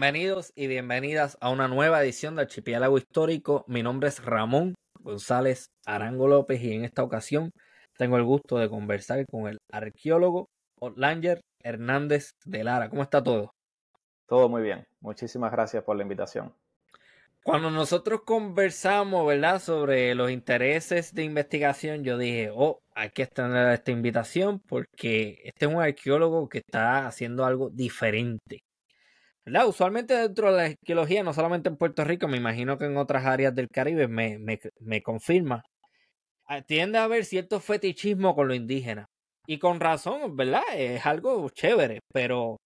Bienvenidos y bienvenidas a una nueva edición de Archipiélago Histórico. Mi nombre es Ramón González Arango López y en esta ocasión tengo el gusto de conversar con el arqueólogo Langer Hernández de Lara. ¿Cómo está todo? Todo muy bien. Muchísimas gracias por la invitación. Cuando nosotros conversamos, ¿verdad?, sobre los intereses de investigación, yo dije, oh, hay que extender esta invitación porque este es un arqueólogo que está haciendo algo diferente. Usualmente dentro de la arqueología, no solamente en Puerto Rico, me imagino que en otras áreas del Caribe, me, me, confirma, ah, tiende a haber cierto fetichismo con lo indígena. Y con razón, ¿verdad? Es algo chévere, pero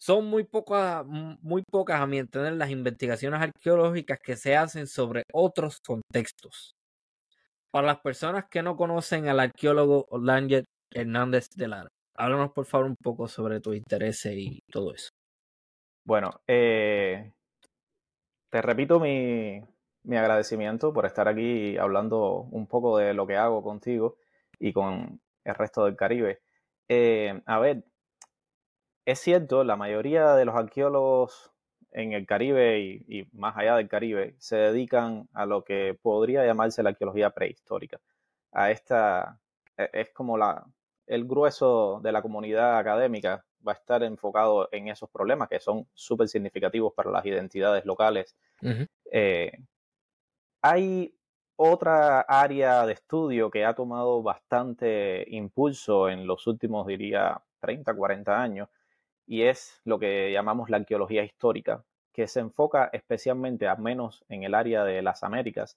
son muy pocas, muy pocas, a mi entender, las investigaciones arqueológicas que se hacen sobre otros contextos. Para las personas que no conocen al arqueólogo Langer Hernández de Lara, háblanos por favor un poco sobre tu interés y todo eso. Bueno, eh, te repito mi, mi, agradecimiento por estar aquí hablando un poco de lo que hago contigo y con el resto del Caribe. Eh, a ver, es cierto, la mayoría de los arqueólogos en el Caribe y, y, más allá del Caribe se dedican a lo que podría llamarse la arqueología prehistórica. A esta e, es como la, el grueso de la comunidad académica va a estar enfocado en esos problemas que son súper significativos para las identidades locales. eh, hay otra área de estudio que ha tomado bastante impulso en los últimos, diría, 30, 40 años, y es lo que llamamos la arqueología histórica, que se enfoca especialmente, al menos en el área de las Américas,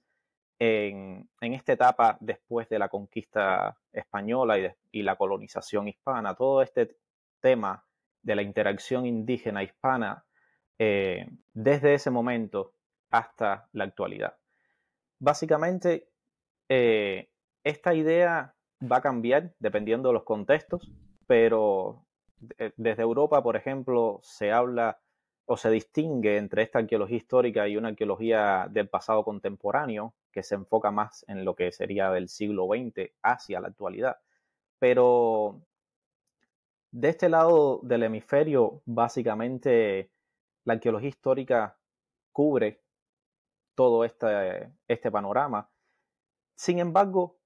en, en esta etapa después de la conquista española y, de, y la colonización hispana. Todo este tema de la interacción indígena hispana eh, desde ese momento hasta la actualidad. Básicamente, eh, esta idea va a cambiar dependiendo de los contextos, pero desde Europa, por ejemplo, se habla o se distingue entre esta arqueología histórica y una arqueología del pasado contemporáneo, que se enfoca más en lo que sería del siglo XX hacia la actualidad. Pero de este lado del hemisferio, básicamente, la arqueología histórica cubre todo este, este panorama. Sin embargo,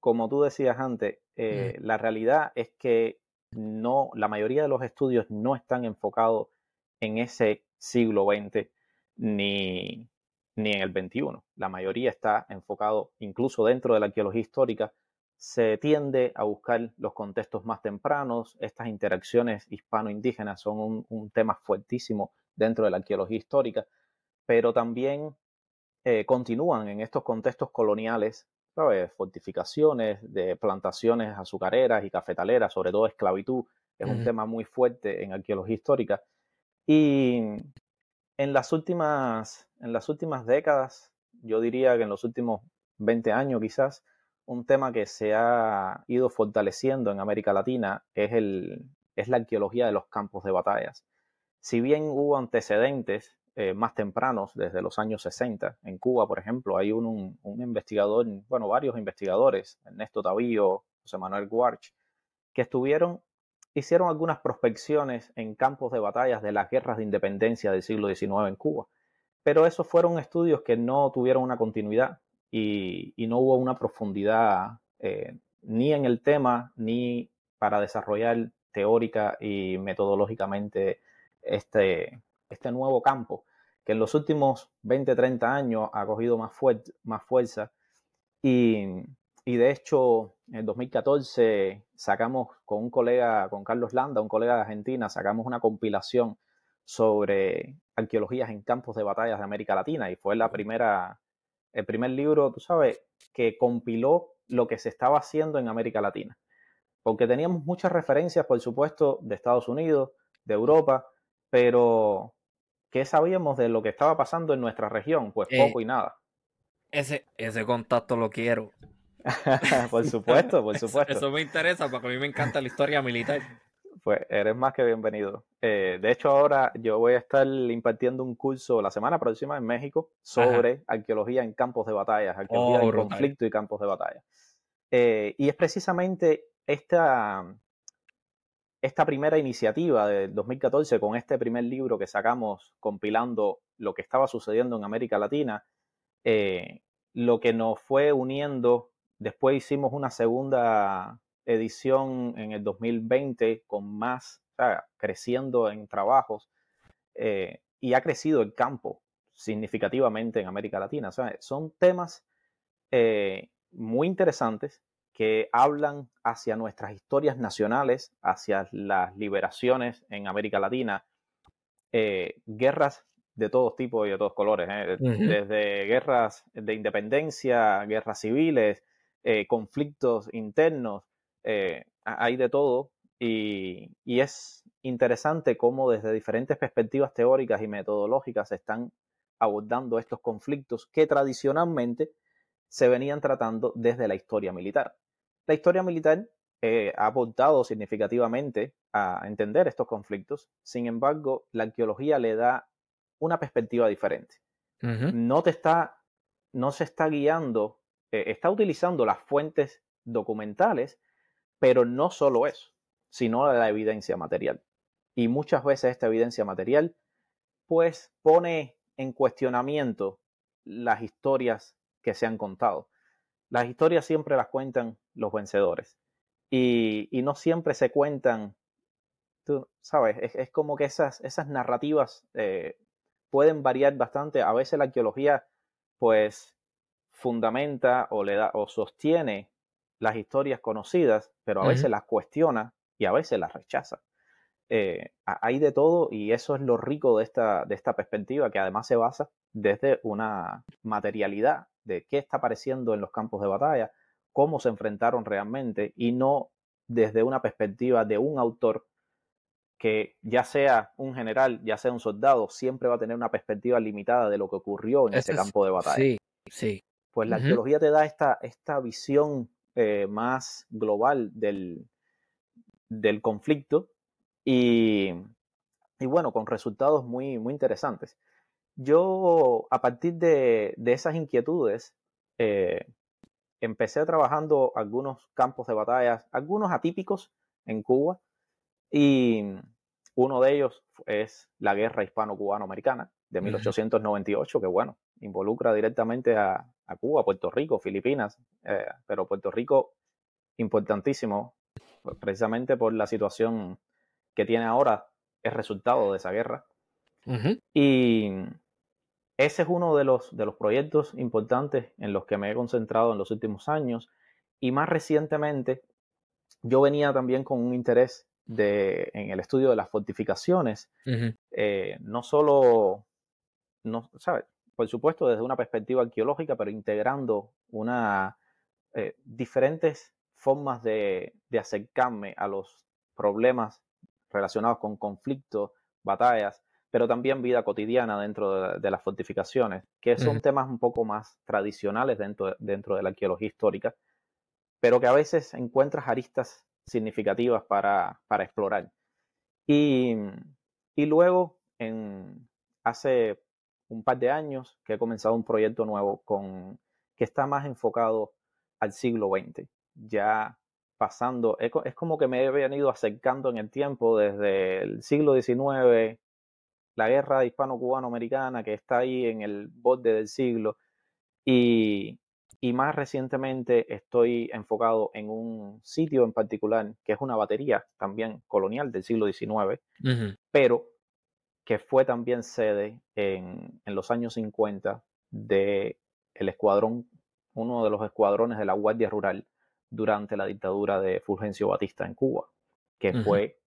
como tú decías antes, eh, mm. la realidad es que no, la mayoría de los estudios no están enfocados en ese siglo XX ni, ni en el XXI. La mayoría está enfocado, incluso dentro de la arqueología histórica, se tiende a buscar los contextos más tempranos. Estas interacciones hispano-indígenas son un, un, tema fuertísimo dentro de la arqueología histórica, pero también eh, continúan en estos contextos coloniales, ¿sabes? Fortificaciones de plantaciones azucareras y cafetaleras, sobre todo esclavitud, es un tema muy fuerte en arqueología histórica. Y en las últimas, en las últimas décadas, yo diría que en los últimos 20 años quizás, un tema que se ha ido fortaleciendo en América Latina es, el, es la arqueología de los campos de batallas. Si bien hubo antecedentes eh, más tempranos, desde los años 60, en Cuba, por ejemplo, hay un, un investigador, bueno, varios investigadores, Ernesto Tavío, José Manuel Guarch, que estuvieron, hicieron algunas prospecciones en campos de batallas de las guerras de independencia del siglo XIX en Cuba. Pero esos fueron estudios que no tuvieron una continuidad y, y no hubo una profundidad eh, ni en el tema ni para desarrollar teórica y metodológicamente este, este nuevo campo que en los últimos 20, 30 años ha cogido más, fuerte, más fuerza. Y, y, de hecho en 2014 sacamos con un colega, con Carlos Landa, un colega de Argentina, sacamos una compilación sobre arqueologías en campos de batallas de América Latina y fue la primera el primer libro, tú sabes, que compiló lo que se estaba haciendo en América Latina. Porque teníamos muchas referencias, por supuesto, de Estados Unidos, de Europa, pero ¿qué sabíamos de lo que estaba pasando en nuestra región? Pues eh, poco y nada. Ese, ese contacto lo quiero. por supuesto, por supuesto. Eso me interesa porque a mí me encanta la historia militar. Pues eres más que bienvenido. Eh, de hecho, ahora yo voy a estar impartiendo un curso la semana próxima en México sobre Ajá. arqueología en campos de batalla, arqueología oh, en conflicto y campos de batalla. Eh, y es precisamente esta, esta primera iniciativa de 2014 con este primer libro que sacamos compilando lo que estaba sucediendo en América Latina, eh, lo que nos fue uniendo, después hicimos una segunda edición en el 2020 con más, o sea, creciendo en trabajos eh, y ha crecido el campo significativamente en América Latina. O sea, son temas eh, muy interesantes que hablan hacia nuestras historias nacionales, hacia las liberaciones en América Latina, eh, guerras de todos tipos y de todos colores, ¿eh? desde guerras de independencia, guerras civiles, eh, conflictos internos, hay de todo y, y, es interesante cómo desde diferentes perspectivas teóricas y metodológicas se están abordando estos conflictos que tradicionalmente se venían tratando desde la historia militar. La historia militar eh, ha aportado significativamente a entender estos conflictos, sin embargo, la arqueología le da una perspectiva diferente. No te está, no se está guiando, eh, está utilizando las fuentes documentales, pero no solo eso, sino la evidencia material. Y muchas veces esta evidencia material, pues, pone en cuestionamiento las historias que se han contado. Las historias siempre las cuentan los vencedores y, no siempre se cuentan, tú sabes, es, como que esas, esas narrativas eh, pueden variar bastante. A veces la arqueología pues fundamenta o le da o sostiene las historias conocidas, pero a veces las cuestiona y a veces las rechaza. Eh, hay de todo y eso es lo rico de esta, de esta perspectiva que además se basa desde una materialidad de qué está apareciendo en los campos de batalla, cómo se enfrentaron realmente y no desde una perspectiva de un autor que ya sea un general, ya sea un soldado, siempre va a tener una perspectiva limitada de lo que ocurrió en ese campo de batalla. Sí, sí. Pues la arqueología te da esta, esta visión eh, más global del, del conflicto y, y, bueno, con resultados muy, muy interesantes. Yo a partir de, esas inquietudes eh, empecé trabajando algunos campos de batallas, algunos atípicos en Cuba y uno de ellos es la guerra hispano-cubano-americana de 1898, que bueno, involucra directamente a, Cuba, Puerto Rico, Filipinas, eh, pero Puerto Rico importantísimo precisamente por la situación que tiene ahora, es resultado de esa guerra. Y ese es uno de los, de los proyectos importantes en los que me he concentrado en los últimos años y más recientemente yo venía también con un interés de, en el estudio de las fortificaciones, eh, no solo, no, ¿sabes? Por supuesto desde una perspectiva arqueológica, pero integrando una, eh, diferentes formas de, de acercarme a los problemas relacionados con conflictos, batallas, pero también vida cotidiana dentro de, las fortificaciones, que son temas un poco más tradicionales dentro de, dentro de la arqueología histórica, pero que a veces encuentras aristas significativas para, para explorar. Y, y luego, en, hace un par de años, que he comenzado un proyecto nuevo con, que está más enfocado al siglo XX, ya pasando, es, es como que me he venido acercando en el tiempo desde el siglo XIX, la guerra hispano-cubano-americana que está ahí en el borde del siglo y, más recientemente estoy enfocado en un sitio en particular que es una batería también colonial del siglo XIX, pero que fue también sede en, los años 50 de el escuadrón, uno de los escuadrones de la Guardia Rural durante la dictadura de Fulgencio Batista en Cuba, que fue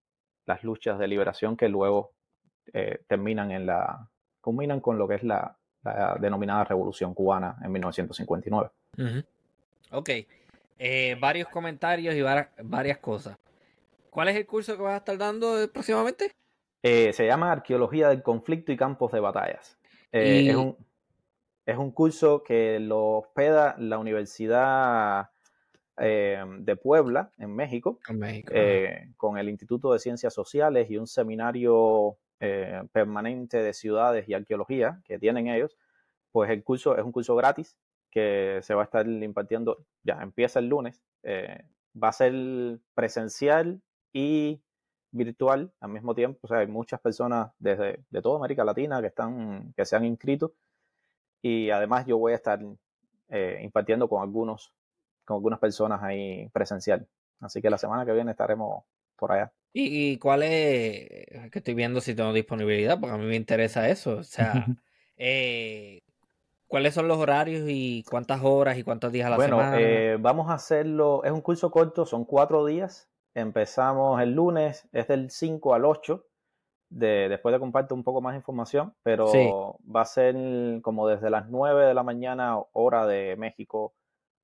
las luchas de liberación que luego eh, terminan en la, culminan con lo que es la, denominada Revolución Cubana en 1959. Ok, eh, varios comentarios y varias cosas. ¿Cuál es el curso que vas a estar dando próximamente? Eh, se llama Arqueología del Conflicto y Campos de Batallas. Es, un, es un curso que lo hospeda la Universidad de Puebla, en México, con el Instituto de Ciencias Sociales y un seminario eh, permanente de ciudades y arqueología que tienen ellos, pues el curso es un curso gratis que se va a estar impartiendo, ya empieza el lunes, eh, va a ser presencial y virtual al mismo tiempo. O sea, hay muchas personas desde de toda América Latina que, están, que se han inscrito. Y además yo voy a estar eh, impartiendo con algunos, con algunas personas ahí presencial. Así que la semana que viene estaremos por allá. ¿Y, cuál es? Que estoy viendo si tengo disponibilidad, porque a mí me interesa eso. O sea, eh, ¿cuáles son los horarios y cuántas horas y cuántos días a la semana? Bueno, eh, vamos a hacerlo, es un curso corto, son cuatro días. Empezamos el lunes, es del 5 al 8. De, después de compartir un poco más información, pero va a ser como desde las 9 de la mañana, hora de México,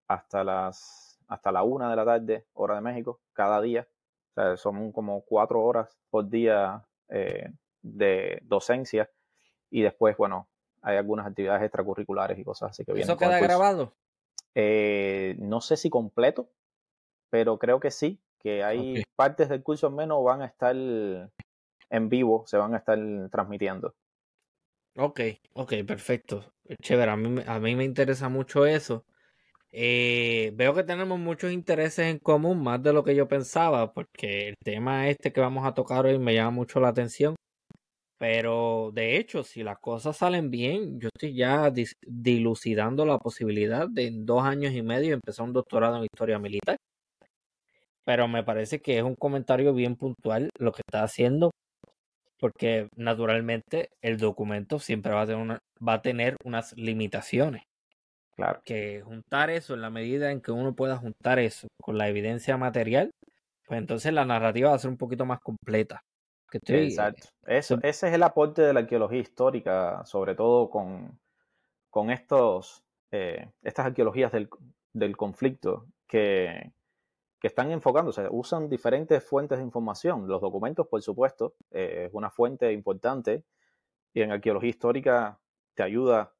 hasta las hasta la 1 de la tarde, hora de México, cada día. O sea, son como cuatro horas por día eh, de docencia y después, bueno, hay algunas actividades extracurriculares y cosas así que vienen. ¿Eso queda grabado? Eh, no sé si completo, pero creo que sí, que hay partes del curso menos van a estar en vivo, se van a estar transmitiendo. Ok, ok, perfecto. Chévere, a mí, a mí me interesa mucho eso. Eh, veo que tenemos muchos intereses en común, más de lo que yo pensaba, porque el tema este que vamos a tocar hoy me llama mucho la atención. Pero de hecho, si las cosas salen bien, yo estoy ya dilucidando la posibilidad de en dos años y medio empezar un doctorado en historia militar. Pero me parece que es un comentario bien puntual lo que está haciendo, porque naturalmente el documento siempre va a tener, va a tener unas limitaciones. Claro. Que juntar eso en la medida en que uno pueda juntar eso con la evidencia material, pues entonces la narrativa va a ser un poquito más completa. Exacto. Eso, ese es el aporte de la arqueología histórica, sobre todo con, con estos, eh, estas arqueologías del, del conflicto que, que, están enfocándose. Usan diferentes fuentes de información. Los documentos, por supuesto, eh, es una fuente importante y en arqueología histórica te ayuda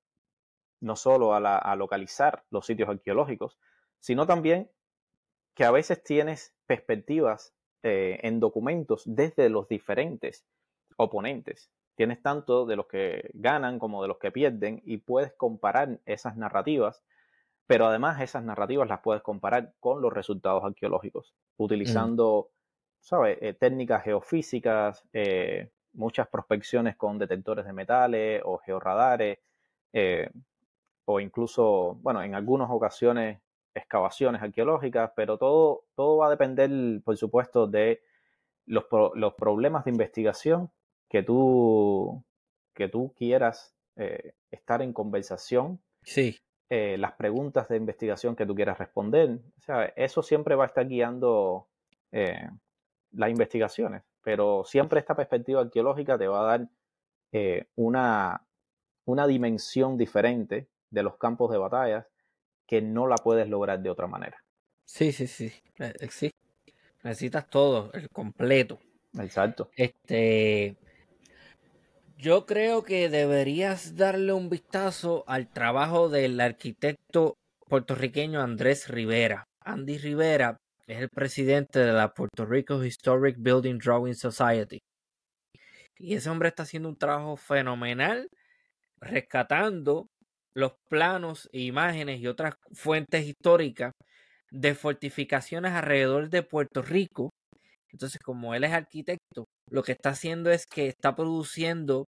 no solo a, a localizar los sitios arqueológicos, sino también que a veces tienes perspectivas eh, en documentos desde los diferentes oponentes. Tienes tanto de los que ganan como de los que pierden y puedes comparar esas narrativas, pero además esas narrativas las puedes comparar con los resultados arqueológicos, utilizando, ¿sabes?, eh, técnicas geofísicas, eh, muchas prospecciones con detectores de metales o georradares, o incluso, bueno, en algunas ocasiones excavaciones arqueológicas, pero todo, todo va a depender, por supuesto, de los, los problemas de investigación que tú, que tú quieras eh, estar en conversación. Sí. Eh, las preguntas de investigación que tú quieras responder. O sea, eso siempre va a estar guiando eh, las investigaciones, pero siempre esta perspectiva arqueológica te va a dar una, una dimensión diferente de los campos de batalla que no la puedes lograr de otra manera. Sí, sí, sí. Eh, eh, sí. Necesitas todo, el completo. Exacto. Este. Yo creo que deberías darle un vistazo al trabajo del arquitecto puertorriqueño Andrés Rivera. Andy Rivera es el presidente de la Puerto Rico Historic Building Drawing Society. Y ese hombre está haciendo un trabajo fenomenal rescatando los planos, e imágenes y otras fuentes históricas de fortificaciones alrededor de Puerto Rico. Entonces, como él es arquitecto, lo que está haciendo es que está produciendo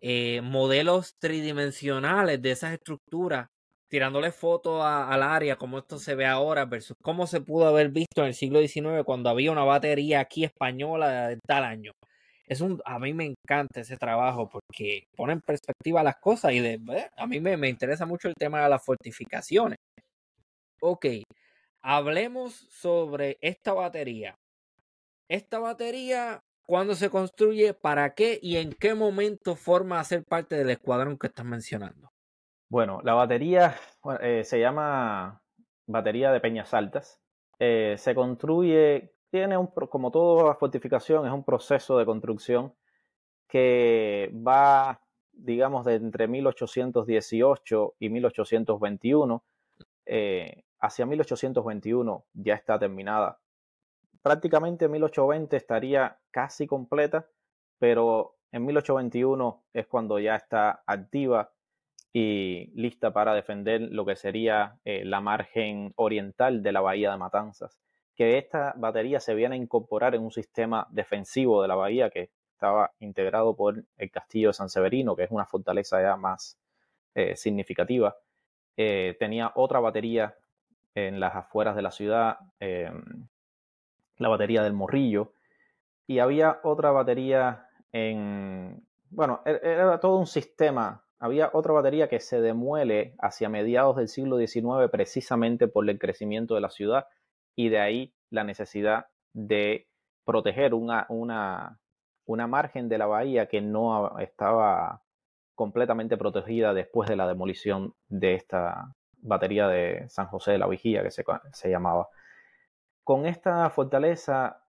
eh, modelos tridimensionales de esas estructuras, tirándole fotos al área, como esto se ve ahora, versus cómo se pudo haber visto en el siglo XIX cuando había una batería aquí española de tal año es un, a mí me encanta ese trabajo porque pone en perspectiva las cosas y de, a mí me, me interesa mucho el tema de las fortificaciones. Ok, hablemos sobre esta batería. Esta batería, ¿cuándo se construye? ¿Para qué? ¿Y en qué momento forma a ser parte del escuadrón que estás mencionando? Bueno, la batería eh, se llama batería de Peñas Altas. Eh, se construye tiene un, como toda fortificación, es un proceso de construcción que va, digamos, de entre 1818 y 1821. Eh, hacia 1821 ya está terminada. Prácticamente en 1820 estaría casi completa, pero en 1821 es cuando ya está activa y lista para defender lo que sería eh, la margen oriental de la bahía de Matanzas que esta batería se viene a incorporar en un sistema defensivo de la bahía que estaba integrado por el castillo de San Severino, que es una fortaleza ya más eh, significativa. Eh, tenía otra batería en las afueras de la ciudad, em, la batería del Morrillo, y había otra batería en, bueno, e-, era todo un sistema, había otra batería que se demuele hacia mediados del siglo XIX precisamente por el crecimiento de la ciudad y de ahí la necesidad de proteger una, una, una margen de la bahía que no estaba completamente protegida después de la demolición de esta batería de San José de la Vigía, que se, se llamaba. Con esta fortaleza,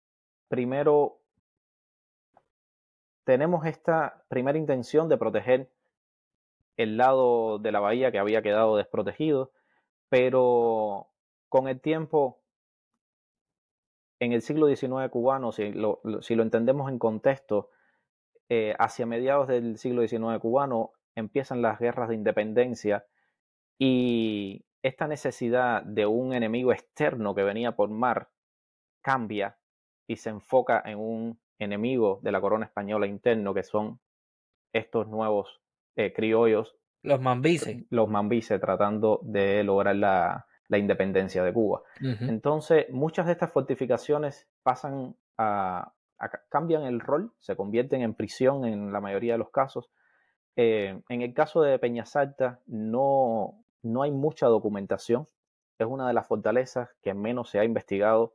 primero tenemos esta primera intención de proteger el lado de la bahía que había quedado desprotegido, pero con el tiempo, en el siglo XIX cubano, si lo, entendemos en contexto, eh, hacia mediados del siglo XIX cubano empiezan las guerras de independencia y esta necesidad de un enemigo externo que venía por mar cambia y se enfoca en un enemigo de la corona española interno, que son estos nuevos eh, criollos. Los mambises. Los mambises tratando de lograr la, independencia de Cuba. Entonces, muchas de estas fortificaciones pasan a, cambian el rol, se convierten en prisión en la mayoría de los casos. Eh, en el caso de Peñasalta no, no hay mucha documentación, es una de las fortalezas que menos se ha investigado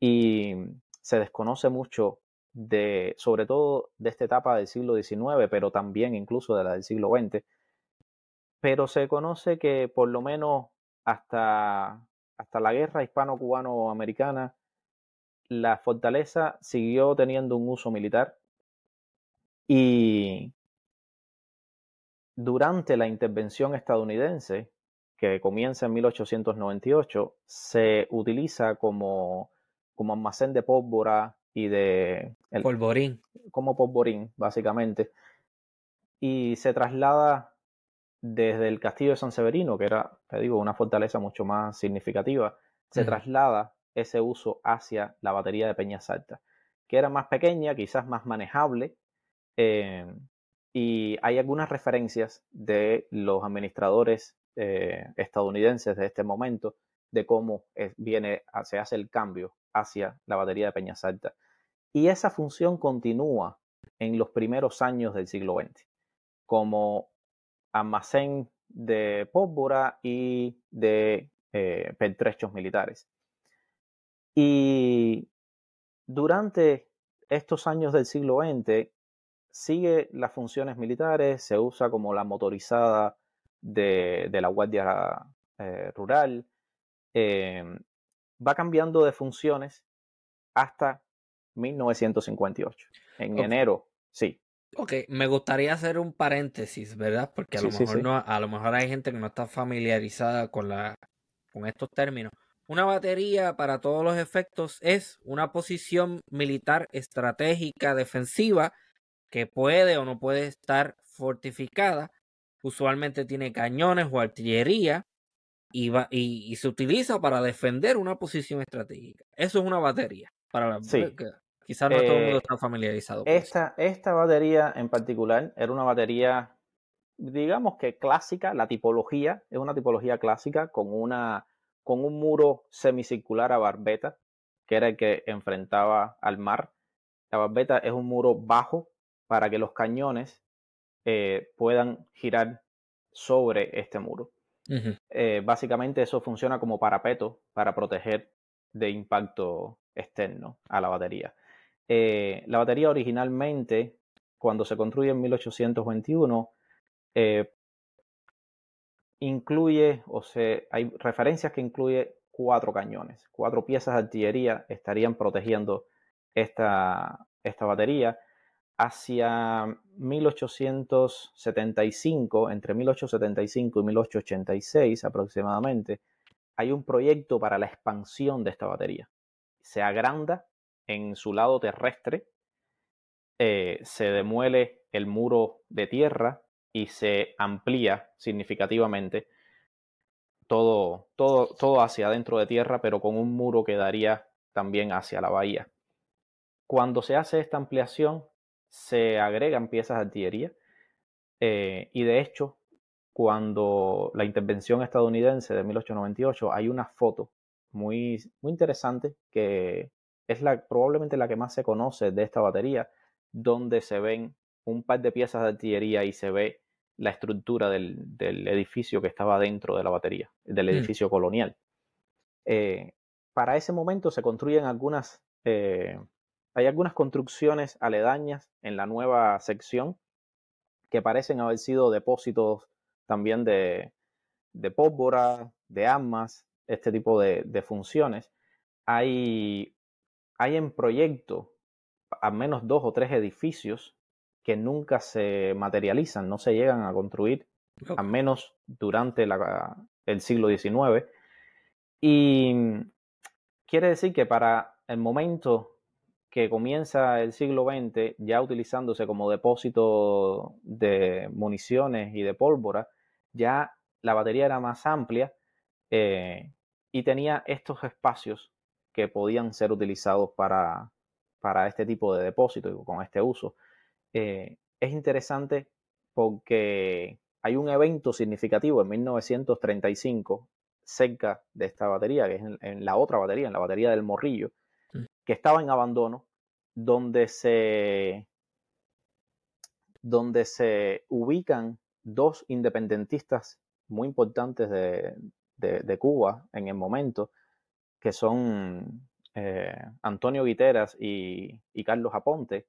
y se desconoce mucho de, sobre todo de esta etapa del siglo XIX, pero también incluso de la del siglo XX. Pero se conoce que por lo menos hasta, hasta la guerra hispano-cubano-americana, la fortaleza siguió teniendo un uso militar y durante la intervención estadounidense, que comienza en 1898, se utiliza como, como almacén de pólvora y de... El, polvorín. Como polvorín, básicamente. Y se traslada desde el castillo de San Severino, que era, te digo, una fortaleza mucho más significativa, se traslada ese uso hacia la batería de Peñas Altas, que era más pequeña, quizás más manejable, eh, y hay algunas referencias de los administradores eh, estadounidenses de este momento de cómo viene, se hace el cambio hacia la batería de Peñas Altas. Y esa función continúa en los primeros años del siglo XX, como almacén de pólvora y de eh, pertrechos militares. Y durante estos años del siglo XX sigue las funciones militares, se usa como la motorizada de, la Guardia eh, Rural, em, va cambiando de funciones hasta 1958. En enero, sí. Ok, me gustaría hacer un paréntesis, ¿verdad? Porque a lo mejor no, a lo mejor hay gente que no está familiarizada con la con estos términos. Una batería, para todos los efectos, es una posición militar estratégica defensiva que puede o no puede estar fortificada. Usualmente tiene cañones o artillería y, y, se utiliza para defender una posición estratégica. Eso es una batería. Para la, sí. Quizás no todo el mundo eh, está familiarizado. esta, esta batería en particular era una batería, digamos que clásica, la tipología es una tipología clásica con una con un muro semicircular a barbeta, que era el que enfrentaba al mar. La barbeta es un muro bajo para que los cañones eh, puedan girar sobre este muro. Eh, básicamente eso funciona como parapeto para proteger de impacto externo a la batería. Eh, la batería originalmente, cuando se construye en 1821, incluye, o sea, hay referencias que incluye cuatro cañones, cuatro piezas de artillería estarían protegiendo esta, esta batería. Hacia 1875, entre 1875 y 1886 aproximadamente, hay un proyecto para la expansión de esta batería. Se agranda en su lado terrestre, eh, se demuele el muro de tierra y se amplía significativamente todo, todo, todo hacia adentro de tierra, pero con un muro que daría también hacia la bahía. Cuando se hace esta ampliación, se agregan piezas de artillería eh, y de hecho, cuando la intervención estadounidense de 1898, hay una foto muy, muy interesante que es la, probablemente la que más se conoce de esta batería, donde se ven un par de piezas de artillería y se ve la estructura del, edificio que estaba dentro de la batería, del mm. edificio colonial. Eh, para ese momento se construyen algunas, eh, hay algunas construcciones aledañas en la nueva sección que parecen haber sido depósitos también de, de pólvora, de armas, este tipo de, de funciones. Hay, hay en proyecto al menos dos o tres edificios que nunca se materializan, no se llegan a construir, al menos durante el siglo XIX. Y quiere decir que para el momento que comienza el siglo XX, ya utilizándose como depósito de municiones y de pólvora, ya la batería era más amplia eh, y tenía estos espacios que podían ser utilizados para, para este tipo de depósito y con este uso. Eh, es interesante porque hay un evento significativo en 1935 cerca de esta batería, que es en, la otra batería, en la batería del Morrillo. Que estaba en abandono, donde se, donde se ubican dos independentistas muy importantes de, Cuba en el momento, que son eh, Antonio Guiteras y, y Carlos Aponte,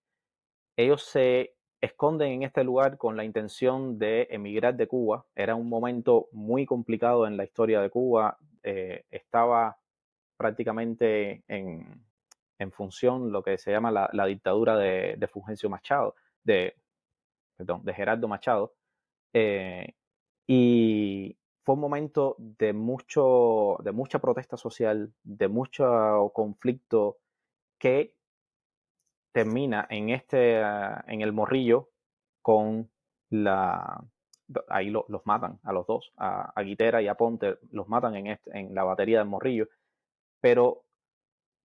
ellos se esconden en este lugar con la intención de emigrar de Cuba. Era un momento muy complicado en la historia de Cuba. Eh, estaba prácticamente en, función lo que se llama la, dictadura de, de, Fulgencio Machado, de, perdón, de Gerardo Machado. Eh, y fue un momento de, mucho, de mucha protesta social, de mucho conflicto que termina en este, ah, en el morrillo con la, ahí los matan a los dos, a, a, Guitera y a Ponte, los matan en, este, en la batería del morrillo. Pero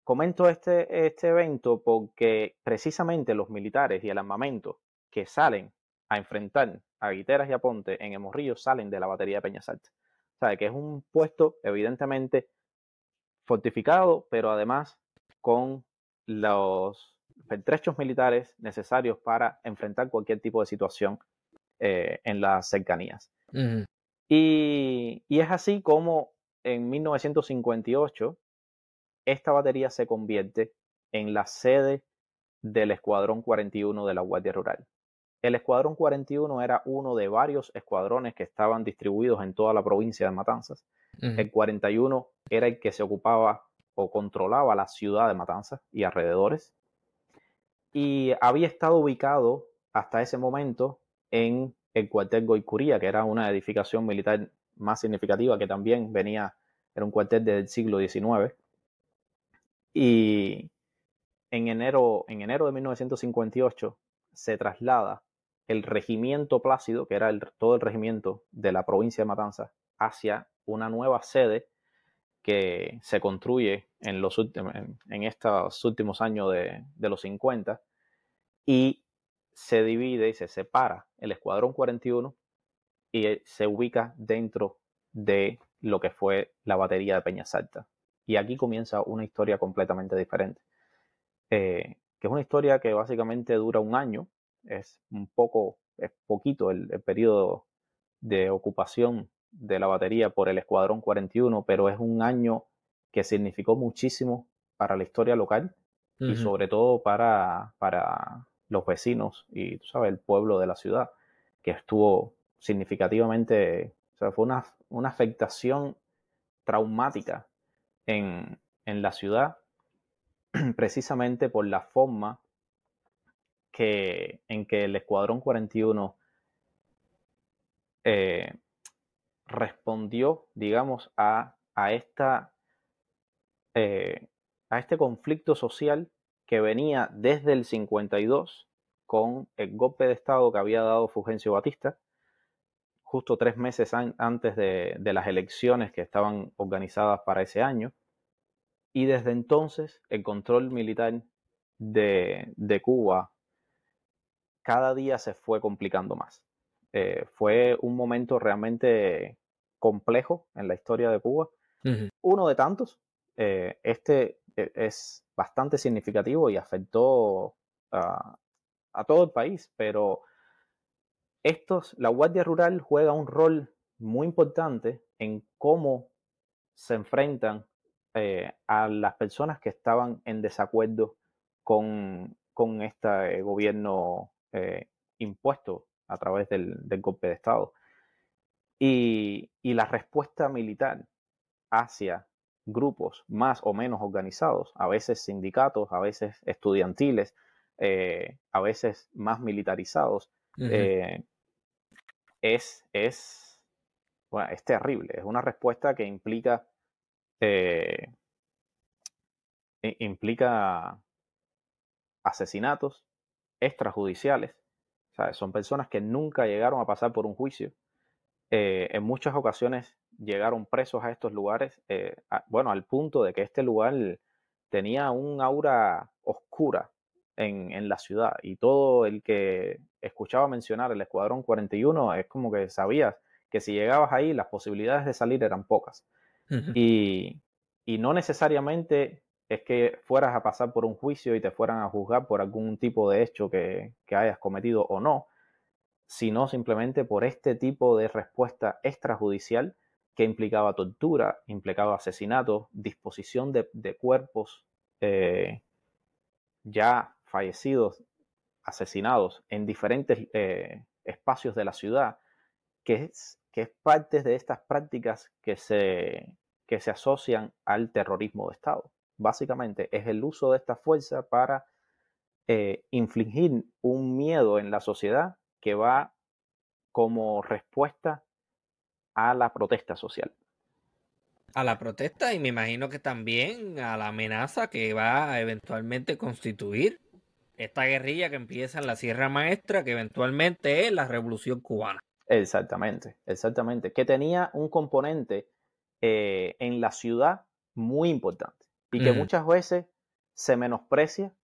comento este, este evento porque precisamente los militares y el armamento que salen a enfrentar a Guiteras y a Ponte en el morrillo salen de la batería de Peñasalta. O sea, que es un puesto evidentemente fortificado, pero además con los pertrechos militares necesarios para enfrentar cualquier tipo de situación eh, en las cercanías. y, es así como en 1958 esta batería se convierte en la sede del Escuadrón 41 de la Guardia Rural. El Escuadrón 41 era uno de varios escuadrones que estaban distribuidos en toda la provincia de Matanzas. El 41 era el que se ocupaba o controlaba la ciudad de Matanzas y alrededores y había estado ubicado hasta ese momento en el cuartel Goicuría, que era una edificación militar más significativa que también venía, era un cuartel del siglo XIX. Y en enero, en enero de 1958 se traslada el regimiento Plácido, que era todo el regimiento de la provincia de Matanzas, hacia una nueva sede que se construye en, los en, estos últimos años de, los 50 y se divide y se separa el Escuadrón 41 y eh, se ubica dentro de lo que fue la batería de Peñasalta. Y aquí comienza una historia completamente diferente, eh, que es una historia que básicamente dura un año, es un poco, es poquito el periodo de ocupación de la batería por el Escuadrón 41, pero es un año que significó muchísimo para la historia local y sobre todo para, para los vecinos y, tú sabes, el pueblo de la ciudad, que estuvo significativamente, o sea, fue una, una afectación traumática en, en la ciudad precisamente por la forma que, en que el Escuadrón 41 eh, respondió, digamos, a, a esta, eh, a este conflicto social que venía desde el 52 con el golpe de Estado que había dado Fulgencio Batista, justo tres meses antes de, las elecciones que estaban organizadas para ese año. Y desde entonces el control militar de, de Cuba cada día se fue complicando más. Eh, fue un momento realmente complejo en la historia de Cuba. Uno de tantos. Eh, este eh, es bastante significativo y afectó a todo el país, pero estos, la Guardia Rural juega un rol muy importante en cómo se enfrentan a las personas que estaban en desacuerdo con, con este gobierno eh, impuesto a través del, golpe de Estado. Y, la respuesta militar hacia grupos más o menos organizados, a veces sindicatos, a veces estudiantiles, eh, a veces más militarizados, eh, es, es, es terrible. Es una respuesta que implica, implica asesinatos, extrajudiciales. Son personas que nunca llegaron a pasar por un juicio. Eh, en muchas ocasiones llegaron presos a estos lugares, eh, bueno, al punto de que este lugar tenía un aura oscura en, en, la ciudad y todo el que escuchaba mencionar el Escuadrón 41 es como que sabías que si llegabas ahí las posibilidades de salir eran pocas. y, y, no necesariamente es que fueras a pasar por un juicio y te fueran a juzgar por algún tipo de hecho que, hayas cometido o no, sino simplemente por este tipo de respuesta extrajudicial que implicaba tortura, implicaba asesinato, disposición de, cuerpos eh, ya fallecidos, asesinados en diferentes eh, espacios de la ciudad, que es, que es parte de estas prácticas que se, que se asocian al terrorismo de Estado básicamente es el uso de esta fuerza para eh, infligir un miedo en la sociedad que va como respuesta a la protesta social. A la protesta y me imagino que también a la amenaza que va a eventualmente constituir esta guerrilla que empieza en la Sierra Maestra, que eventualmente es la Revolución Cubana. Exactamente, exactamente, que tenía un componente eh, en la ciudad muy importante y que muchas veces se menosprecia.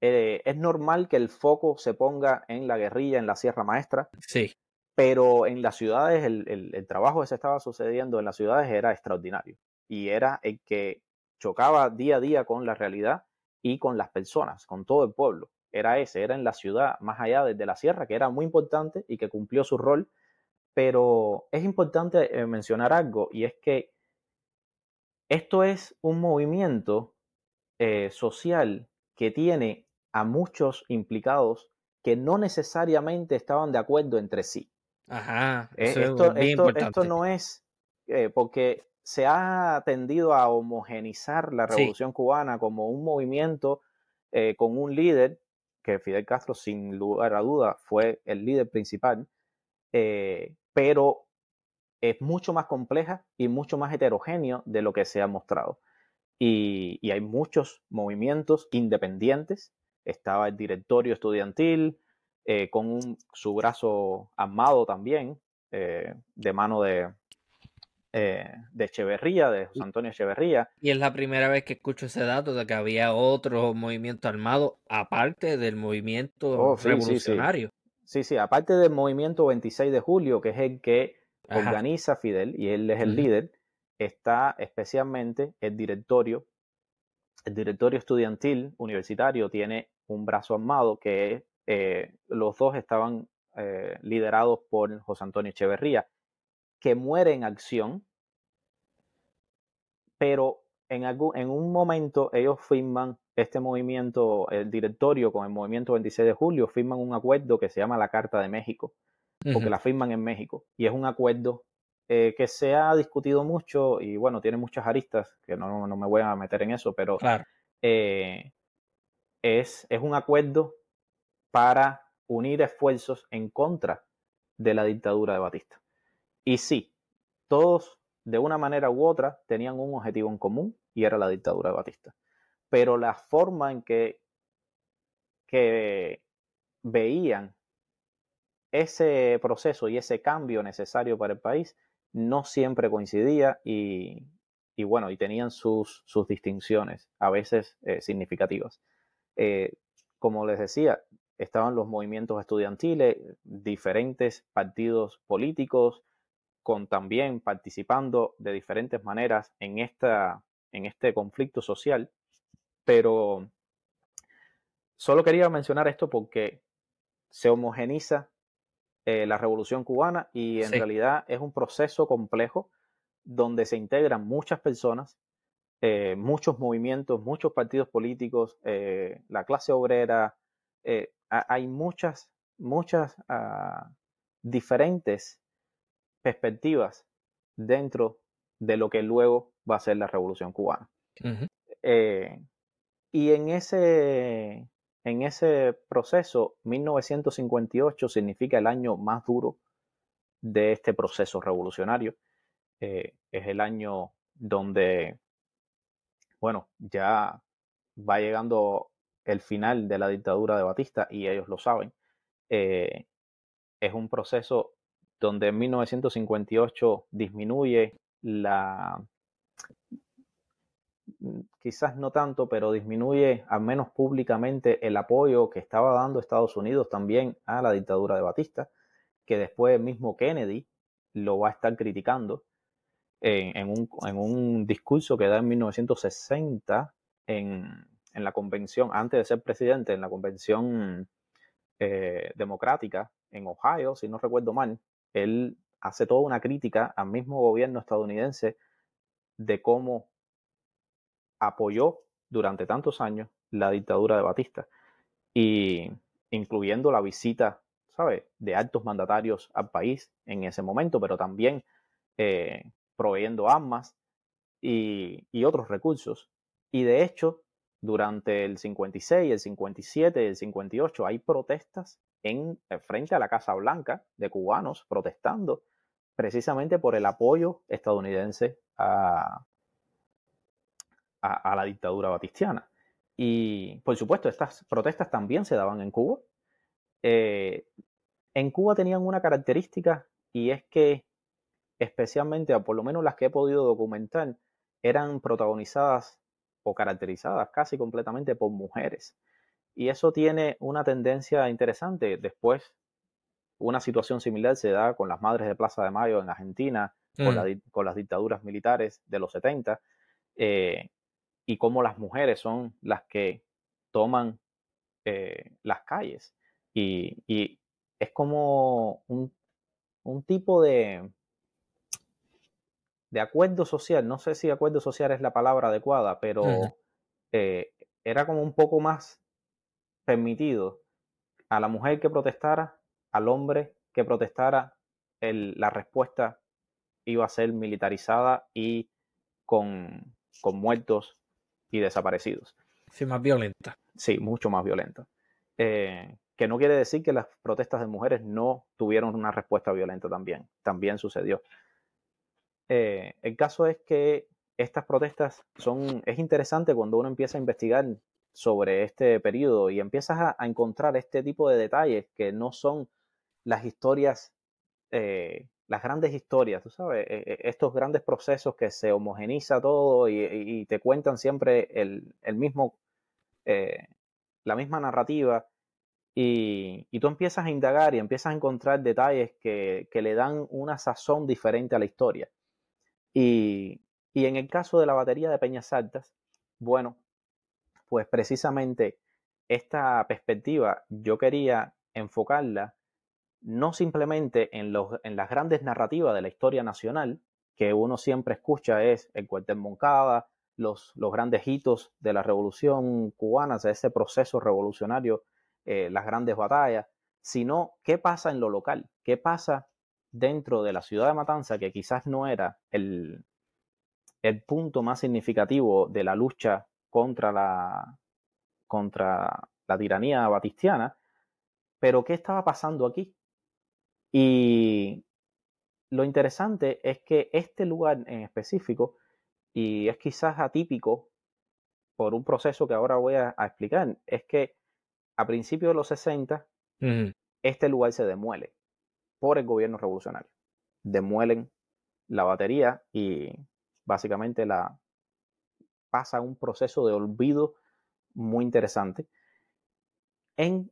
Eh, es normal que el foco se ponga en la guerrilla, en la Sierra Maestra. Sí. Pero en las ciudades, el, trabajo que se estaba sucediendo en las ciudades era extraordinario. Y era el que chocaba día a día con la realidad y con las personas, con todo el pueblo. Era ese, era en la ciudad, más allá desde la sierra, que era muy importante y que cumplió su rol. Pero es importante eh, mencionar algo, y es que esto es un movimiento eh, social que tiene a muchos implicados que no necesariamente estaban de acuerdo entre sí. Ajá. Eh, esto, esto, no es porque se ha tendido a homogenizar la revolución cubana como un movimiento con un líder, que Fidel Castro sin lugar a duda fue el líder principal, pero es mucho más compleja y mucho más heterogéneo de lo que se ha mostrado. Y, hay muchos movimientos independientes. Estaba el directorio estudiantil eh, con su brazo armado también, eh, de mano de, eh, de Echeverría, de José Antonio Echeverría. Y es la primera vez que escucho ese dato de que había otro movimiento armado aparte del movimiento oh, revolucionario. sí, sí, aparte del movimiento 26 de julio, que es el que organiza Fidel y él es el líder, está especialmente el directorio. El directorio estudiantil universitario tiene un brazo armado que eh, los dos estaban eh, liderados por José Antonio Echeverría, que muere en acción, pero en, algún, en un momento ellos firman este movimiento, el directorio con el movimiento 26 de julio, firman un acuerdo que se llama la Carta de México, porque la firman en México. Y es un acuerdo eh, que se ha discutido mucho y bueno, tiene muchas aristas, que no, me voy a meter en eso, pero eh, es, es un acuerdo para unir esfuerzos en contra de la dictadura de Batista. Y sí, todos de una manera u otra tenían un objetivo en común y era la dictadura de Batista. Pero la forma en que, que veían ese proceso y ese cambio necesario para el país no siempre coincidía y, y bueno, y tenían sus, sus distinciones, a veces eh, significativas. Eh, como les decía, estaban los movimientos estudiantiles, diferentes partidos políticos, con también participando de diferentes maneras en, esta, en este conflicto social, pero solo quería mencionar esto porque se homogeniza eh, la revolución cubana y en realidad es un proceso complejo donde se integran muchas personas, eh, muchos movimientos, muchos partidos políticos, eh, la clase obrera, hay muchas, muchas ah, diferentes perspectivas dentro de lo que luego va a ser la revolución cubana. Eh, y en ese, en ese proceso, 1958 significa el año más duro de este proceso revolucionario. Eh, es el año donde, bueno, ya va llegando el final de la dictadura de Batista y ellos lo saben. Eh, es un proceso donde en 1958 disminuye la, mm, quizás no tanto, pero disminuye al menos públicamente el apoyo que estaba dando Estados Unidos también a la dictadura de Batista, que después el mismo Kennedy lo va a estar criticando en, un, discurso que da en 1960 en, en, la convención, antes de ser presidente, en la convención eh, democrática en Ohio, si no recuerdo mal, él hace toda una crítica al mismo gobierno estadounidense de cómo apoyó durante tantos años la dictadura de Batista y incluyendo la visita, ¿sabes?, de altos mandatarios al país en ese momento, pero también eh, proveyendo armas y, y, otros recursos. Y de hecho, durante el 56, el 57 y el 58 hay protestas en, eh, frente a la Casa Blanca de cubanos protestando precisamente por el apoyo estadounidense a, la dictadura batistiana. Y por supuesto, estas protestas también se daban en Cuba. Eh, en Cuba tenían una característica y es que especialmente, o por lo menos las que he podido documentar, eran protagonizadas o caracterizadas casi completamente por mujeres. Y eso tiene una tendencia interesante. Después, una situación similar se da con las madres de Plaza de Mayo en Argentina, con, mm. las dictaduras militares de los 70, eh, y cómo las mujeres son las que toman eh, las calles. Y, es como un, tipo de, de acuerdo social, no sé si acuerdo social es la palabra adecuada, pero eh, era como un poco más permitido a la mujer que protestara, al hombre que protestara, la respuesta iba a ser militarizada y con, muertos y desaparecidos. Sí, más violenta. Sí, mucho más violenta. Eh, que no quiere decir que las protestas de mujeres no tuvieron una respuesta violenta también. También sucedió. Eh, el caso es que estas protestas son, es interesante cuando uno empieza a investigar sobre este periodo y empiezas a, encontrar este tipo de detalles que no son las historias, eh, las grandes historias, tú sabes, e, e, estos grandes procesos que se homogeniza todo y, te cuentan siempre el, mismo, eh, la misma narrativa. Y, tú empiezas a indagar y empiezas a encontrar detalles que, le dan una sazón diferente a la historia. Y, y en el caso de la batería de Peñas Altas, bueno, pues precisamente esta perspectiva yo quería enfocarla no simplemente en, los, en las grandes narrativas de la historia nacional, que uno siempre escucha es el cuartel Moncada, los, los grandes hitos de la revolución cubana, de ese proceso revolucionario, eh, las grandes batallas, sino qué pasa en lo local, qué pasa dentro de la ciudad de Matanza, que quizás no era el, el punto más significativo de la lucha contra la, contra la tiranía batistiana, pero ¿qué estaba pasando aquí? Y lo interesante es que este lugar en específico, y es quizás atípico por un proceso que ahora voy a, explicar, es que a principios de los 60, este lugar se demuele por el gobierno revolucionario. Demuelen la batería y básicamente la pasa un proceso de olvido muy interesante en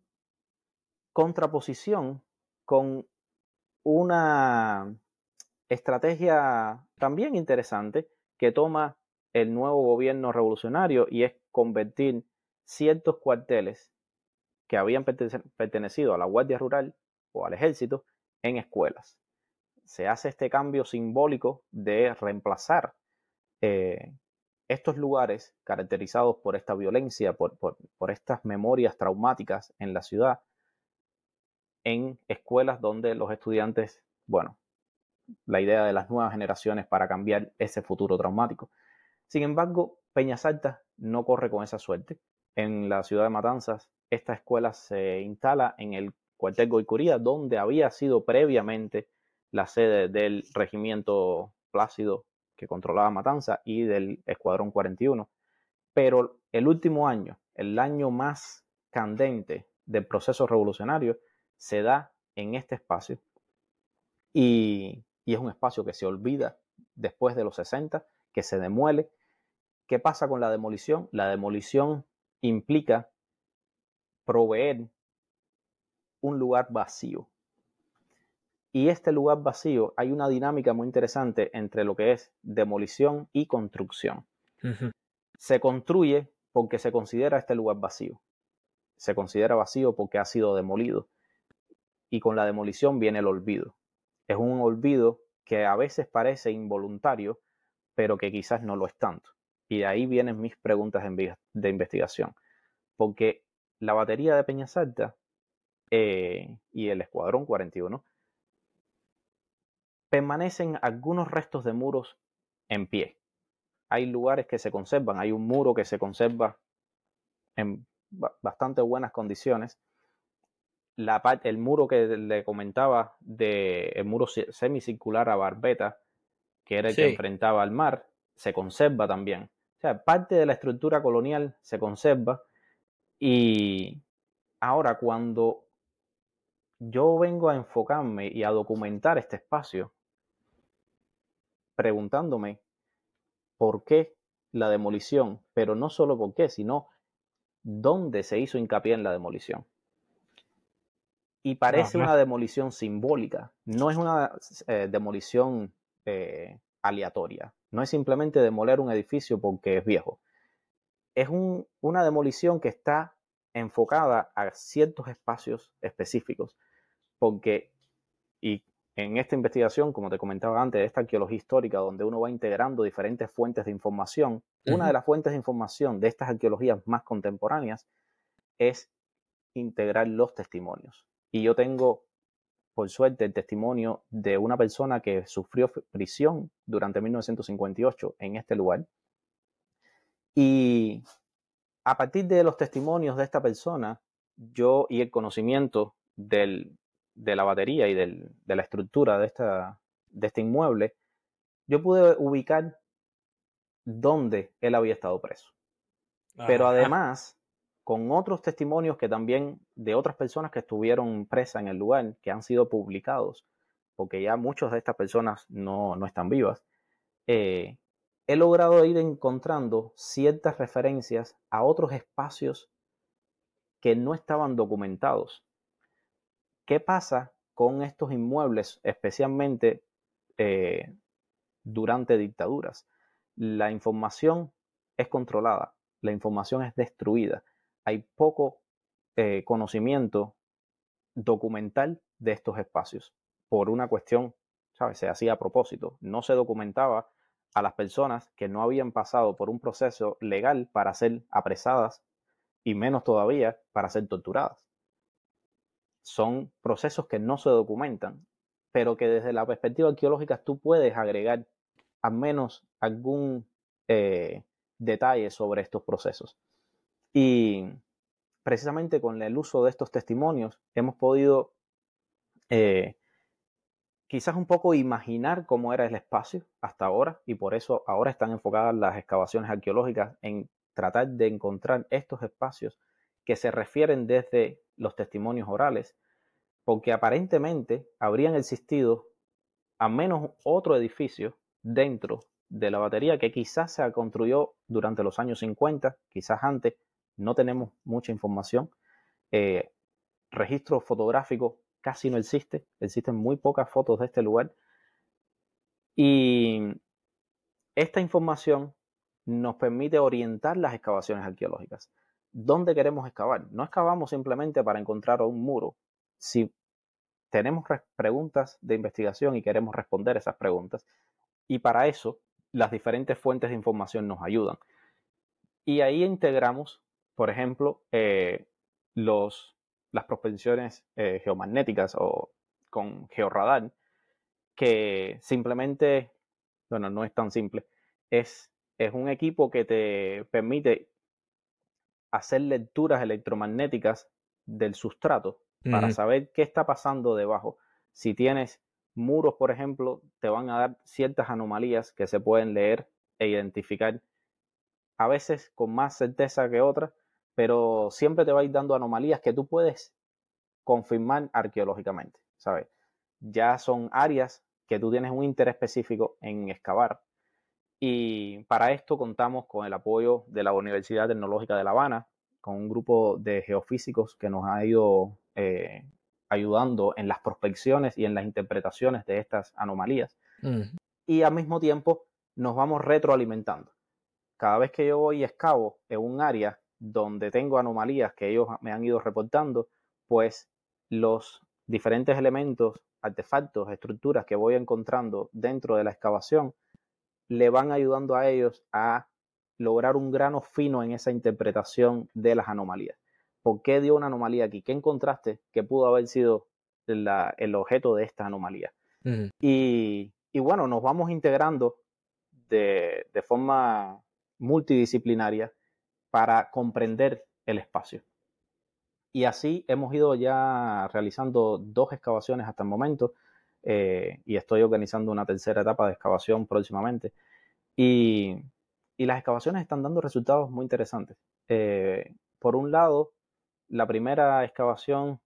contraposición con una estrategia también interesante que toma el nuevo gobierno revolucionario y es convertir ciertos cuarteles que habían pertenecido a la Guardia Rural o al ejército en escuelas. Se hace este cambio simbólico de reemplazar eh, estos lugares caracterizados por esta violencia, por, por, estas memorias traumáticas en la ciudad, en escuelas donde los estudiantes, bueno, la idea de las nuevas generaciones para cambiar ese futuro traumático. Sin embargo, Peñas Altas no corre con esa suerte. En la ciudad de Matanzas, esta escuela se instala en el cuartel Goicuría, donde había sido previamente la sede del regimiento Plácido que controlaba Matanza y del Escuadrón 41. Pero el último año, el año más candente del proceso revolucionario, se da en este espacio y, y es un espacio que se olvida después de los 60, que se demuele. ¿Qué pasa con la demolición? La demolición implica proveer un lugar vacío. Y este lugar vacío hay una dinámica muy interesante entre lo que es demolición y construcción. Se construye porque se considera este lugar vacío. Se considera vacío porque ha sido demolido. Y con la demolición viene el olvido. Es un olvido que a veces parece involuntario, pero que quizás no lo es tanto. Y de ahí vienen mis preguntas de investigación. Porque la batería de Peñasalta eh, y el Escuadrón 41 permanecen algunos restos de muros en pie. Hay lugares que se conservan, hay un muro que se conserva en bastante buenas condiciones. La, el muro que le comentaba de el muro semicircular a Barbeta, que era el que enfrentaba al mar, se conserva también. O sea, parte de la estructura colonial se conserva y ahora cuando yo vengo a enfocarme y a documentar este espacio, preguntándome por qué la demolición, pero no solo por qué, sino dónde se hizo hincapié en la demolición. Y parece una demolición simbólica, no es una eh, demolición eh, aleatoria, no es simplemente demoler un edificio porque es viejo. Es una demolición que está enfocada a ciertos espacios específicos, porque, y en esta investigación, como te comentaba antes, esta arqueología histórica, donde uno va integrando diferentes fuentes de información, una de las fuentes de información de estas arqueologías más contemporáneas es integrar los testimonios. Y yo tengo, por suerte, el testimonio de una persona que sufrió prisión durante 1958 en este lugar. Y a partir de los testimonios de esta persona, yo y el conocimiento del, de la batería y de la estructura de, esta, de este inmueble, yo pude ubicar dónde él había estado preso. Pero además, con otros testimonios que también de otras personas que estuvieron presas en el lugar, que han sido publicados, porque ya muchas de estas personas no, están vivas, eh, he logrado ir encontrando ciertas referencias a otros espacios que no estaban documentados ¿Qué pasa con estos inmuebles, especialmente eh, durante dictaduras? La información es controlada, la información es destruida. Hay poco eh, conocimiento documental de estos espacios por una cuestión, ¿sabes? Se hacía a propósito. No se documentaba a las personas que no habían pasado por un proceso legal para ser apresadas y menos todavía para ser torturadas son procesos que no se documentan, pero que desde la perspectiva arqueológica tú puedes agregar al menos algún eh, detalle sobre estos procesos. Y precisamente con el uso de estos testimonios hemos podido eh, quizás un poco imaginar cómo era el espacio hasta ahora y por eso ahora están enfocadas las excavaciones arqueológicas en tratar de encontrar estos espacios que se refieren desde los testimonios orales, porque aparentemente habrían existido al menos otro edificio dentro de la batería que quizás se construyó durante los años 50, quizás antes, no tenemos mucha información. Eh, registro fotográfico casi no existe, existen muy pocas fotos de este lugar. Y esta información nos permite orientar las excavaciones arqueológicas. ¿Dónde queremos excavar? No excavamos simplemente para encontrar un muro. Si tenemos preguntas de investigación y queremos responder esas preguntas, y para eso las diferentes fuentes de información nos ayudan. Y ahí integramos, por ejemplo, eh, los, las propensiones eh, geomagnéticas o con georradar, que simplemente, bueno, no es tan simple, es, es un equipo que te permite hacer lecturas electromagnéticas del sustrato para saber qué está pasando debajo. Si tienes muros, por ejemplo, te van a dar ciertas anomalías que se pueden leer e identificar, a veces con más certeza que otras, pero siempre te va a ir dando anomalías que tú puedes confirmar arqueológicamente, ¿sabes? Ya son áreas que tú tienes un interés específico en excavar. Y para esto contamos con el apoyo de la Universidad Tecnológica de La Habana, con un grupo de geofísicos que nos ha ido eh, ayudando en las prospecciones y en las interpretaciones de estas anomalías. Mm. Y al mismo tiempo nos vamos retroalimentando. Cada vez que yo voy y excavo en un área donde tengo anomalías que ellos me han ido reportando, pues los diferentes elementos, artefactos, estructuras que voy encontrando dentro de la excavación le van ayudando a ellos a lograr un grano fino en esa interpretación de las anomalías. ¿Por qué dio una anomalía aquí? ¿Qué encontraste que pudo haber sido el objeto de esta anomalía? y, bueno, nos vamos integrando de, forma multidisciplinaria para comprender el espacio. Y así hemos ido ya realizando dos excavaciones hasta el momento eh, y estoy organizando una tercera etapa de excavación próximamente. Y, las excavaciones están dando resultados muy interesantes. Eh, por un lado, la primera excavación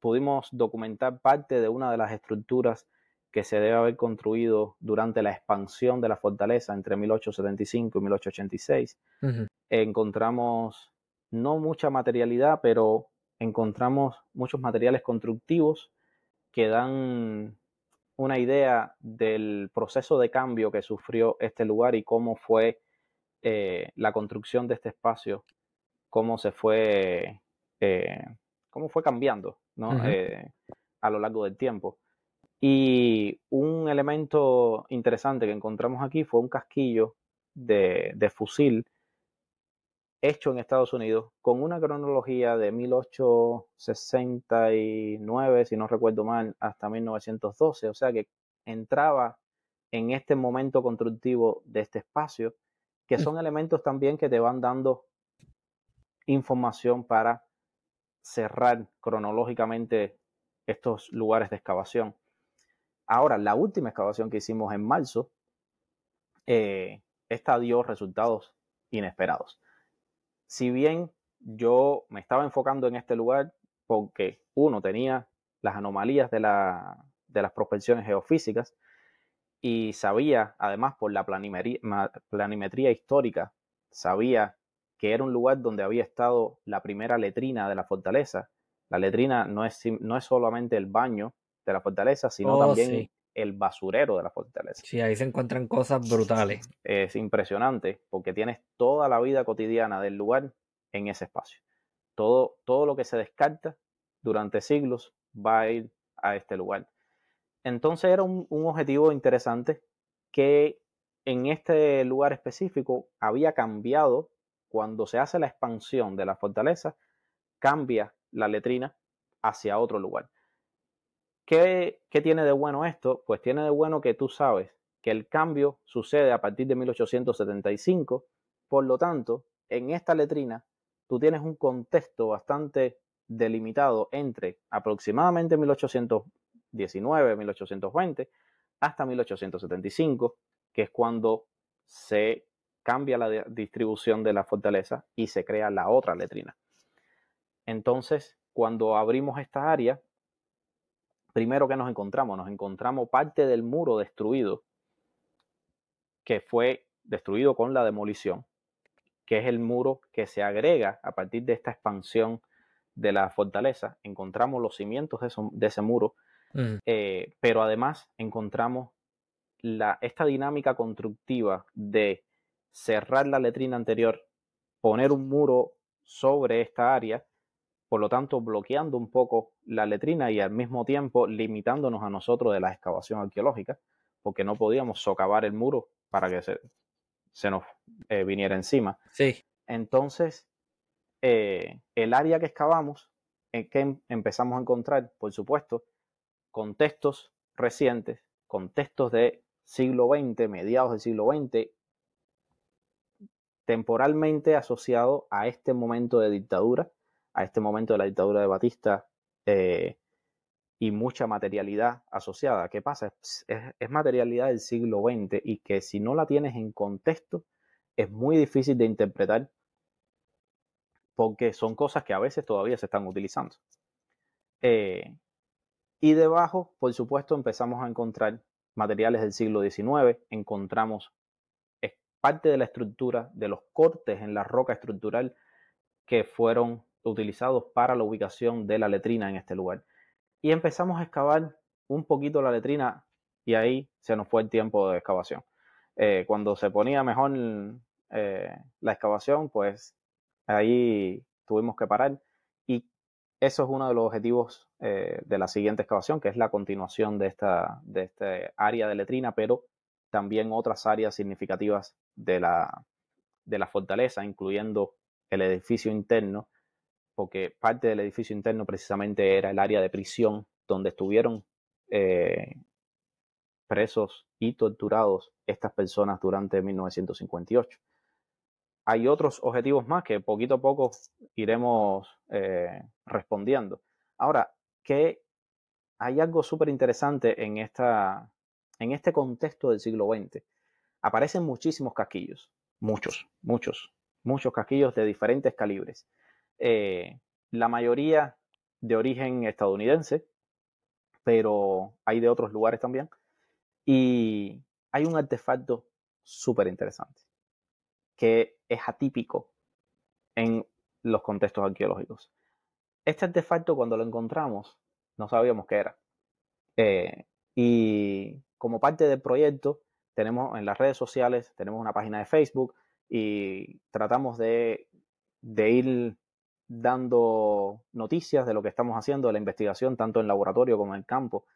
pudimos documentar parte de una de las estructuras que se debe haber construido durante la expansión de la fortaleza entre 1875 y 1886. Encontramos no mucha materialidad, pero encontramos muchos materiales constructivos que dan una idea del proceso de cambio que sufrió este lugar y cómo fue eh, la construcción de este espacio, cómo se fue eh, cómo fue cambiando eh, a lo largo del tiempo. Y un elemento interesante que encontramos aquí fue un casquillo de, fusil hecho en Estados Unidos con una cronología de 1869, si no recuerdo mal, hasta 1912, o sea que entraba en este momento constructivo de este espacio, que son elementos también que te van dando información para cerrar cronológicamente estos lugares de excavación. Ahora, la última excavación que hicimos en marzo, eh, esta dio resultados inesperados. Si bien yo me estaba enfocando en este lugar porque uno tenía las anomalías de, la, de las prospecciones geofísicas y sabía, además por la planimetría histórica, sabía que era un lugar donde había estado la primera letrina de la fortaleza. La letrina no es, no es solamente el baño de la fortaleza, sino oh, también el basurero de la fortaleza. Sí, ahí se encuentran cosas brutales. Es impresionante porque tienes toda la vida cotidiana del lugar en ese espacio. Todo, todo lo que se descarta durante siglos va a ir a este lugar. Entonces era un, un objetivo interesante que en este lugar específico había cambiado cuando se hace la expansión de la fortaleza, cambia la letrina hacia otro lugar. ¿Qué, tiene de bueno esto? Pues tiene de bueno que tú sabes que el cambio sucede a partir de 1875, por lo tanto, en esta letrina tú tienes un contexto bastante delimitado entre aproximadamente 1819, 1820 hasta 1875, que es cuando se cambia la distribución de la fortaleza y se crea la otra letrina. Entonces, cuando abrimos esta área, primero que nos encontramos, nos encontramos parte del muro destruido que fue destruido con la demolición, que es el muro que se agrega a partir de esta expansión de la fortaleza. Encontramos los cimientos de, ese muro, mm. eh, pero además encontramos la, esta dinámica constructiva de cerrar la letrina anterior, poner un muro sobre esta área, por lo tanto bloqueando un poco la letrina y al mismo tiempo limitándonos a nosotros de la excavación arqueológica, porque no podíamos socavar el muro para que se, se nos eh, viniera encima. Sí. Entonces, eh, el área que excavamos, en que em, empezamos a encontrar, por supuesto, contextos recientes, contextos de siglo XX, mediados del siglo XX, temporalmente asociado a este momento de dictadura, a este momento de la dictadura de Batista eh, y mucha materialidad asociada. ¿Qué pasa? Es, materialidad del siglo XX y que si no la tienes en contexto es muy difícil de interpretar porque son cosas que a veces todavía se están utilizando. Eh, y debajo, por supuesto, empezamos a encontrar materiales del siglo XIX, encontramos parte de la estructura, de los cortes en la roca estructural que fueron utilizados para la ubicación de la letrina en este lugar. Y empezamos a excavar un poquito la letrina y ahí se nos fue el tiempo de excavación. Eh, cuando se ponía mejor eh, la excavación, pues ahí tuvimos que parar y eso es uno de los objetivos eh, de la siguiente excavación, que es la continuación de esta, de este área de letrina, pero también otras áreas significativas de la, de la fortaleza, incluyendo el edificio interno, porque parte del edificio interno precisamente era el área de prisión donde estuvieron eh, presos y torturados estas personas durante 1958. Hay otros objetivos más que poquito a poco iremos eh, respondiendo. Ahora, que hay algo súper interesante en en este contexto del siglo XX, aparecen muchísimos casquillos, muchos, muchos, muchos casquillos de diferentes calibres. Eh, la mayoría de origen estadounidense, pero hay de otros lugares también. Y hay un artefacto súper interesante, que es atípico en los contextos arqueológicos. Este artefacto, cuando lo encontramos, no sabíamos qué era. Eh, y como parte del proyecto, tenemos en las redes sociales, tenemos una página de Facebook y tratamos de, ir dando noticias de lo que estamos haciendo, de la investigación, tanto en laboratorio como en el campo.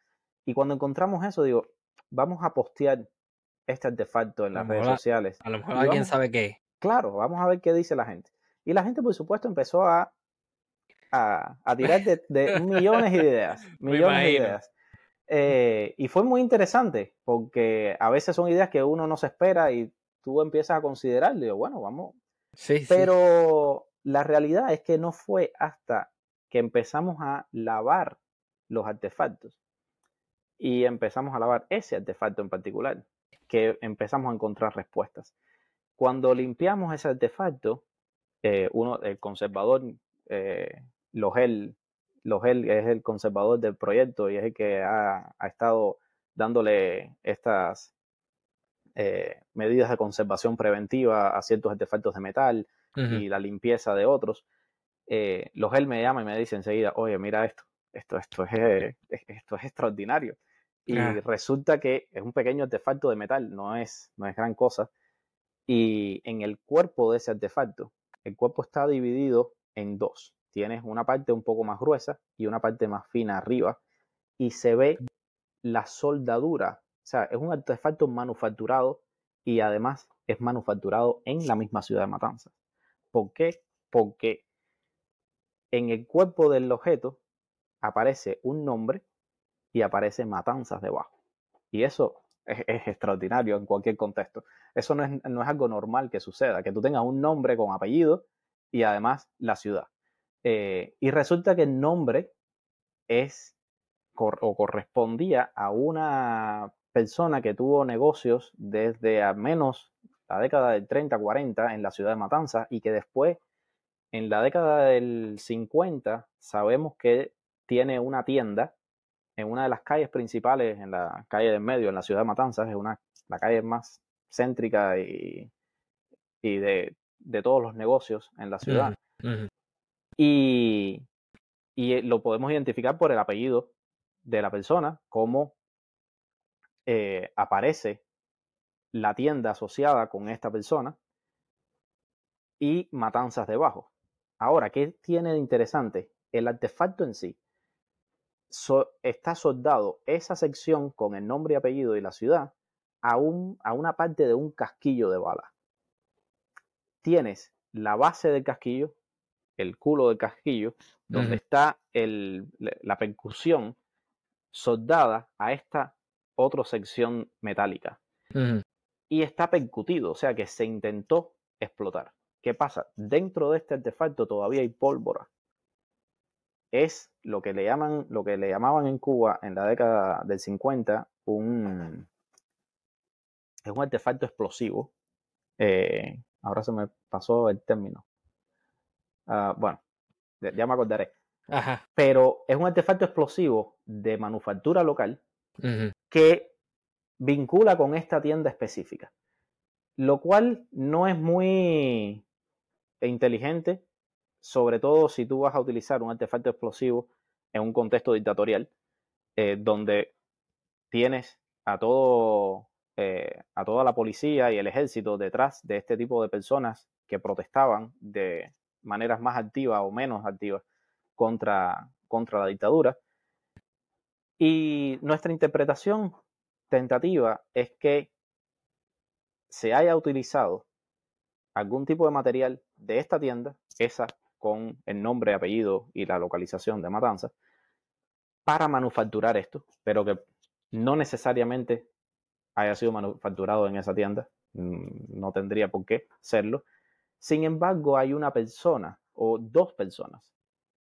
Y cuando encontramos eso, digo, vamos a postear este artefacto en las redes sociales. A lo mejor alguien sabe qué. Claro, vamos a ver qué dice la gente. Y la gente, por supuesto, empezó a, a, tirar de, de millones de ideas. millones de ideas. Eh, y fue muy interesante porque a veces son ideas que uno no se espera y tú empiezas a considerar, digo, bueno, vamos. Sí, Pero la realidad es que no fue hasta que empezamos a lavar los artefactos y empezamos a lavar ese artefacto en particular que empezamos a encontrar respuestas. Cuando limpiamos ese artefacto, eh, uno, el conservador eh, Logel Logel es el conservador del proyecto y es el que ha, estado dándole estas eh, medidas de conservación preventiva a ciertos artefactos de metal y la limpieza de otros. Eh, Logel me llama y me dice enseguida, oye, mira esto, esto, esto, es, esto es extraordinario. Y resulta que es un pequeño artefacto de metal, no es, no es gran cosa. Y en el cuerpo de ese artefacto, el cuerpo está dividido en dos tienes una parte un poco más gruesa y una parte más fina arriba y se ve la soldadura. O sea, es un artefacto manufacturado y además es manufacturado en la misma ciudad de Matanzas. ¿Por qué? Porque en el cuerpo del objeto aparece un nombre y aparece Matanzas debajo. Y eso es, extraordinario en cualquier contexto. Eso no es, no es algo normal que suceda, que tú tengas un nombre con apellido y además la ciudad. Eh, y resulta que el nombre es o correspondía a una persona que tuvo negocios desde al menos la década del 30, 40 en la ciudad de Matanzas y que después, en la década del 50, sabemos que tiene una tienda en una de las calles principales, en la calle del medio, en la ciudad de Matanzas, es una, la calle más céntrica y, y de, todos los negocios en la ciudad. Y, y, lo podemos identificar por el apellido de la persona, cómo eh, aparece la tienda asociada con esta persona y matanzas debajo. Ahora, ¿qué tiene de interesante? El artefacto en sí está soldado esa sección con el nombre y apellido y la ciudad a, a una parte de un casquillo de bala. Tienes la base del casquillo, el culo del casquillo, donde está el, la percusión soldada a esta otra sección metálica. Y está percutido, o sea que se intentó explotar. ¿Qué pasa? Dentro de este artefacto todavía hay pólvora. Es lo que le llaman, lo que le llamaban en Cuba en la década del 50 un es un artefacto explosivo. Eh, ahora se me pasó el término. Ah, bueno, ya me acordaré. Pero es un artefacto explosivo de manufactura local que vincula con esta tienda específica. Lo cual no es muy inteligente, sobre todo si tú vas a utilizar un artefacto explosivo en un contexto dictatorial, eh, donde tienes a todo eh, a toda la policía y el ejército detrás de este tipo de personas que protestaban de maneras más activas o menos activas contra, contra la dictadura. Y nuestra interpretación tentativa es que se haya utilizado algún tipo de material de esta tienda, esa con el nombre, apellido y la localización de Matanza, para manufacturar esto, pero que no necesariamente haya sido manufacturado en esa tienda, mm, no tendría por qué serlo. Sin embargo, hay una persona o dos personas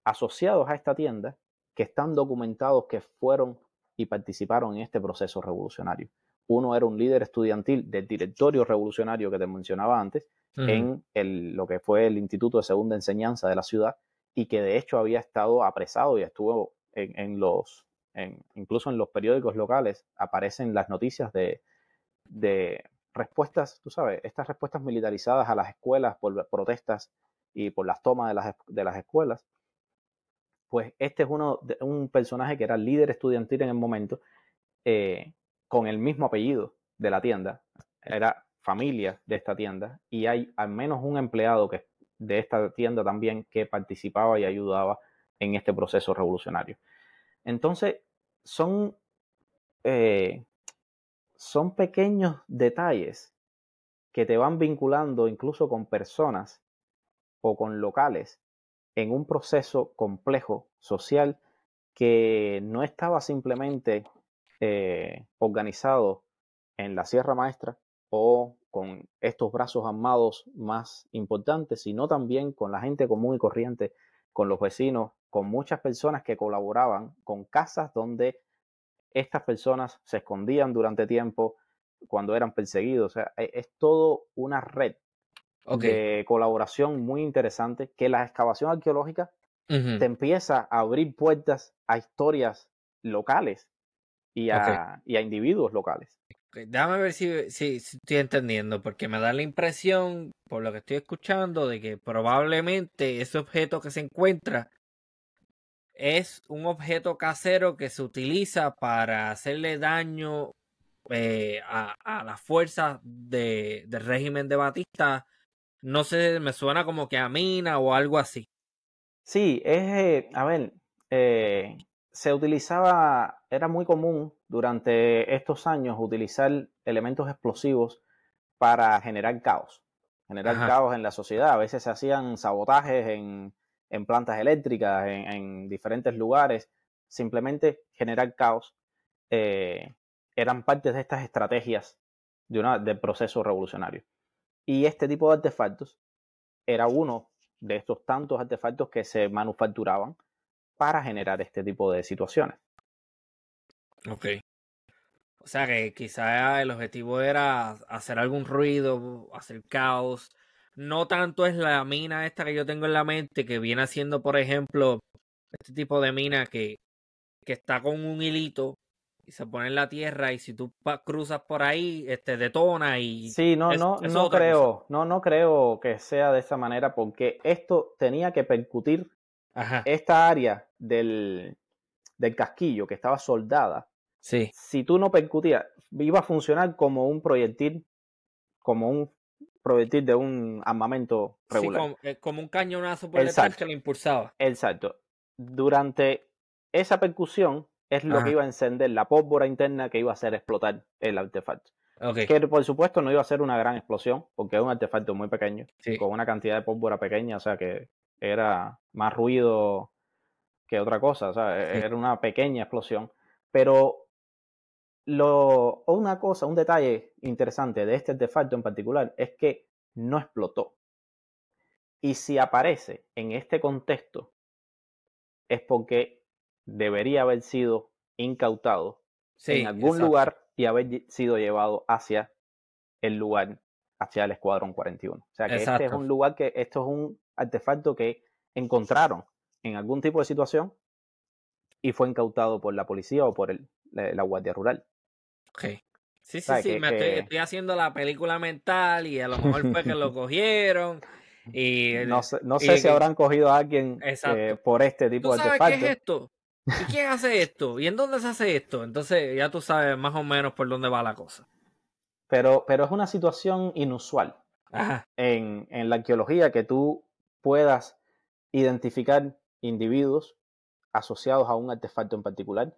asociados a esta tienda que están documentados que fueron y participaron en este proceso revolucionario. Uno era un líder estudiantil del directorio revolucionario que te mencionaba antes, en el, lo que fue el Instituto de Segunda Enseñanza de la ciudad, y que de hecho había estado apresado y estuvo en los incluso en los periódicos locales aparecen las noticias de, respuestas, tú sabes, estas respuestas militarizadas a las escuelas por protestas y por las tomas de las, de las escuelas. Pues este es uno de, un personaje que era líder estudiantil en el momento, eh, con el mismo apellido de la tienda, era familia de esta tienda, y hay al menos un empleado que, de esta tienda también que participaba y ayudaba en este proceso revolucionario. Entonces, son, eh, son pequeños detalles que te van vinculando incluso con personas o con locales en un proceso complejo social que no estaba simplemente eh, organizado en la Sierra Maestra o con estos brazos armados más importantes, sino también con la gente común y corriente, con los vecinos, con muchas personas que colaboraban con casas donde estas personas se escondían durante tiempo cuando eran perseguidos. O sea, e, es, todo una red de colaboración muy interesante que la excavación arqueológica te empieza a abrir puertas a historias locales y a, y a individuos locales. Déjame ver si, si, estoy entendiendo, porque me da la impresión, por lo que estoy escuchando, de que probablemente ese objeto que se encuentra es un objeto casero que se utiliza para hacerle daño eh, a, las fuerzas de, del régimen de Batista. No sé, me suena como que a mina o algo así. Sí, es, eh, a ver, eh, se utilizaba, era muy común durante estos años utilizar elementos explosivos para generar caos, generar caos en la sociedad. A veces se hacían sabotajes en, en plantas eléctricas, en, diferentes lugares, simplemente generar caos, eh, eran parte de estas estrategias de una, del proceso revolucionario. Y este tipo de artefactos era uno de estos tantos artefactos que se manufacturaban para generar este tipo de situaciones. Ok. O sea que quizá el objetivo era hacer algún ruido, hacer caos, no tanto es la mina esta que yo tengo en la mente, que viene haciendo, por ejemplo, este tipo de mina que, que está con un hilito y se pone en la tierra y si tú cruzas por ahí, este detona y Sí, no, no, no creo, no, no creo que sea de esa manera porque esto tenía que percutir esta área del, del casquillo que estaba soldada. Sí. Si tú no percutías, iba a funcionar como un proyectil, como un proyectil de un armamento regular. Sí, como, un cañonazo por detrás que lo impulsaba. Exacto. Durante esa percusión es lo que iba a encender la pólvora interna que iba a hacer explotar el artefacto. Que por supuesto no iba a ser una gran explosión, porque es un artefacto muy pequeño, con una cantidad de pólvora pequeña, o sea que era más ruido que otra cosa, o sea, e, era una pequeña explosión. Pero lo, una cosa, un detalle interesante de este artefacto en particular es que no explotó. Y si aparece en este contexto, es porque debería haber sido incautado en algún lugar y haber sido llevado hacia el lugar, hacia el Escuadrón 41. O sea que este es un lugar que, esto es un artefacto que encontraron en algún tipo de situación y fue incautado por la policía o por el, la Guardia Rural. Ok. Sí, sí, sí, me estoy, haciendo la película mental y a lo mejor fue que lo cogieron. Y, no sé, no sé si habrán cogido a alguien eh, por este tipo de artefacto. ¿Qué es esto? ¿Y quién hace esto? ¿Y en dónde se hace esto? Entonces ya tú sabes más o menos por dónde va la cosa. Pero, pero es una situación inusual En, en la arqueología que tú puedas identificar individuos asociados a un artefacto en particular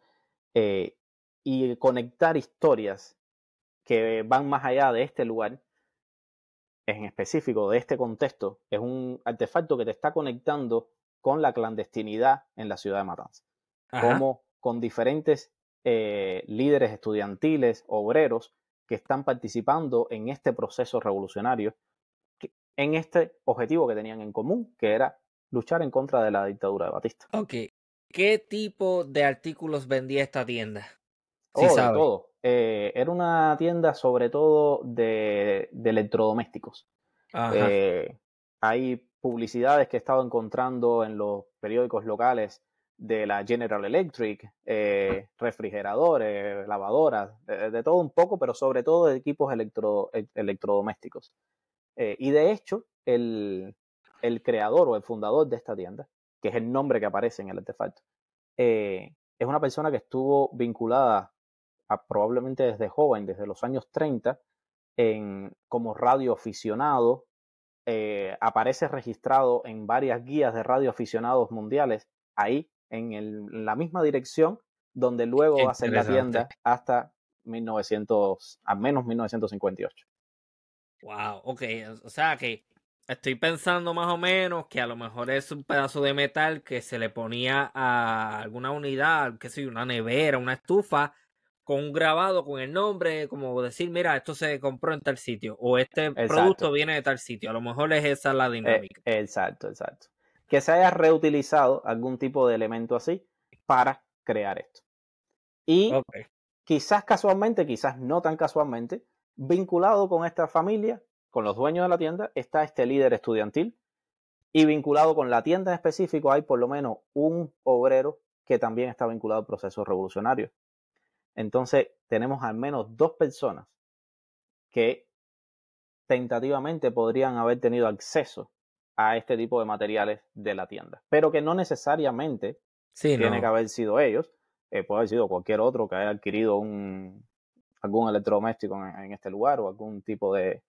eh, y conectar historias que van más allá de este lugar, en específico de este contexto, es un artefacto que te está conectando con la clandestinidad en la ciudad de Como con diferentes eh, líderes estudiantiles, obreros, que están participando en este proceso revolucionario, en este objetivo que tenían en común, que era luchar en contra de la dictadura de Batista. Ok. ¿Qué tipo de artículos vendía esta tienda? Sí, oh, todo. Eh, era una tienda sobre todo de, electrodomésticos. Eh, hay publicidades que he estado encontrando en los periódicos locales de la General Electric, eh, refrigeradores, lavadoras, de, todo un poco, pero sobre todo de equipos electro, e, electrodomésticos. y de hecho, el, el, creador o el fundador de esta tienda, que es el nombre que aparece en el artefacto, es una persona que estuvo vinculada probablemente desde joven, desde los años 30, en, como radioaficionado. Eh, aparece registrado en varias guías de radioaficionados mundiales, ahí, en, la misma dirección, donde luego hace la tienda hasta 1900, al menos 1958. Wow, ok, o sea que estoy pensando más o menos que a lo mejor es un pedazo de metal que se le ponía a alguna unidad, que sé, una nevera, una estufa, con un grabado con el nombre, como decir, mira, esto se compró en tal sitio o este producto viene de tal sitio. A lo mejor es esa la eh, dinámica. exacto, exacto. Que se haya reutilizado algún tipo de elemento así para crear esto. Y quizás casualmente, quizás no tan casualmente, vinculado con esta familia, con los dueños de la tienda, está este líder estudiantil. Y vinculado con la tienda en específico hay por lo menos un obrero que también está vinculado al proceso revolucionario. Entonces, tenemos al menos dos personas que tentativamente podrían haber tenido acceso a este tipo de materiales de la tienda, pero que no necesariamente tiene que haber sido ellos, eh, puede haber sido cualquier otro que haya adquirido un, algún electrodoméstico en, este lugar o algún tipo de,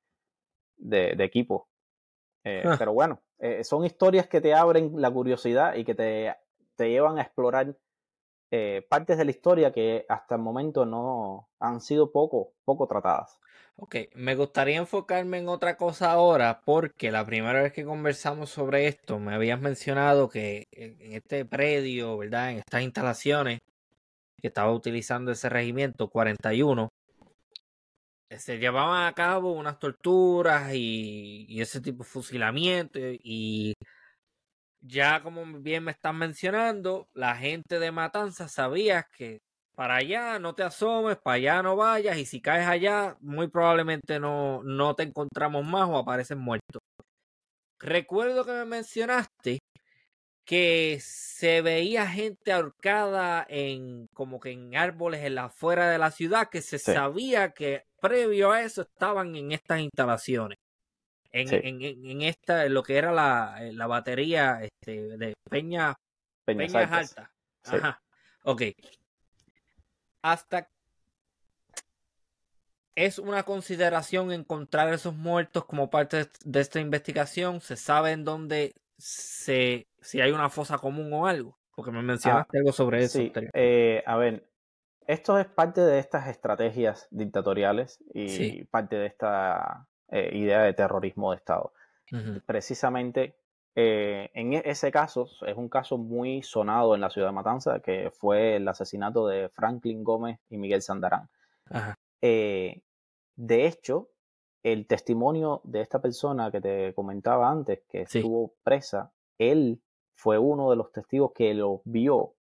de, equipo. Eh, ah. Pero bueno, eh, son historias que te abren la curiosidad y que te, te llevan a explorar partes de la historia que hasta el momento no han sido poco, poco tratadas. Ok, me gustaría enfocarme en otra cosa ahora porque la primera vez que conversamos sobre esto me habías mencionado que en este predio, ¿verdad? En estas instalaciones que estaba utilizando ese regimiento 41, se llevaban a cabo unas torturas y, y ese tipo de fusilamiento y ya como bien me están mencionando, la gente de Matanza sabía que para allá no te asomes, para allá no vayas y si caes allá muy probablemente no, no te encontramos más o apareces muerto. Recuerdo que me mencionaste que se veía gente ahorcada en como que en árboles en la afuera de la ciudad que se sabía que previo a eso estaban en estas instalaciones en, en, esta lo que era la, eh, la batería este, de Peña Peñas, Altas, Ajá. Ok. Hasta es una consideración encontrar esos muertos como parte de esta investigación. ¿Se sabe en dónde se, si hay una fosa común o algo? Porque me mencionaste ah, algo sobre eso. Eh, a ver, esto es parte de estas estrategias dictatoriales y parte de esta eh, idea de terrorismo de Estado. Precisamente eh, en e, ese caso, es un caso muy sonado en la ciudad de Matanza, que fue el asesinato de Franklin Gómez y Miguel Sandarán. Eh, de hecho, el testimonio de esta persona que te comentaba antes, que estuvo presa, él fue uno de los testigos que lo vio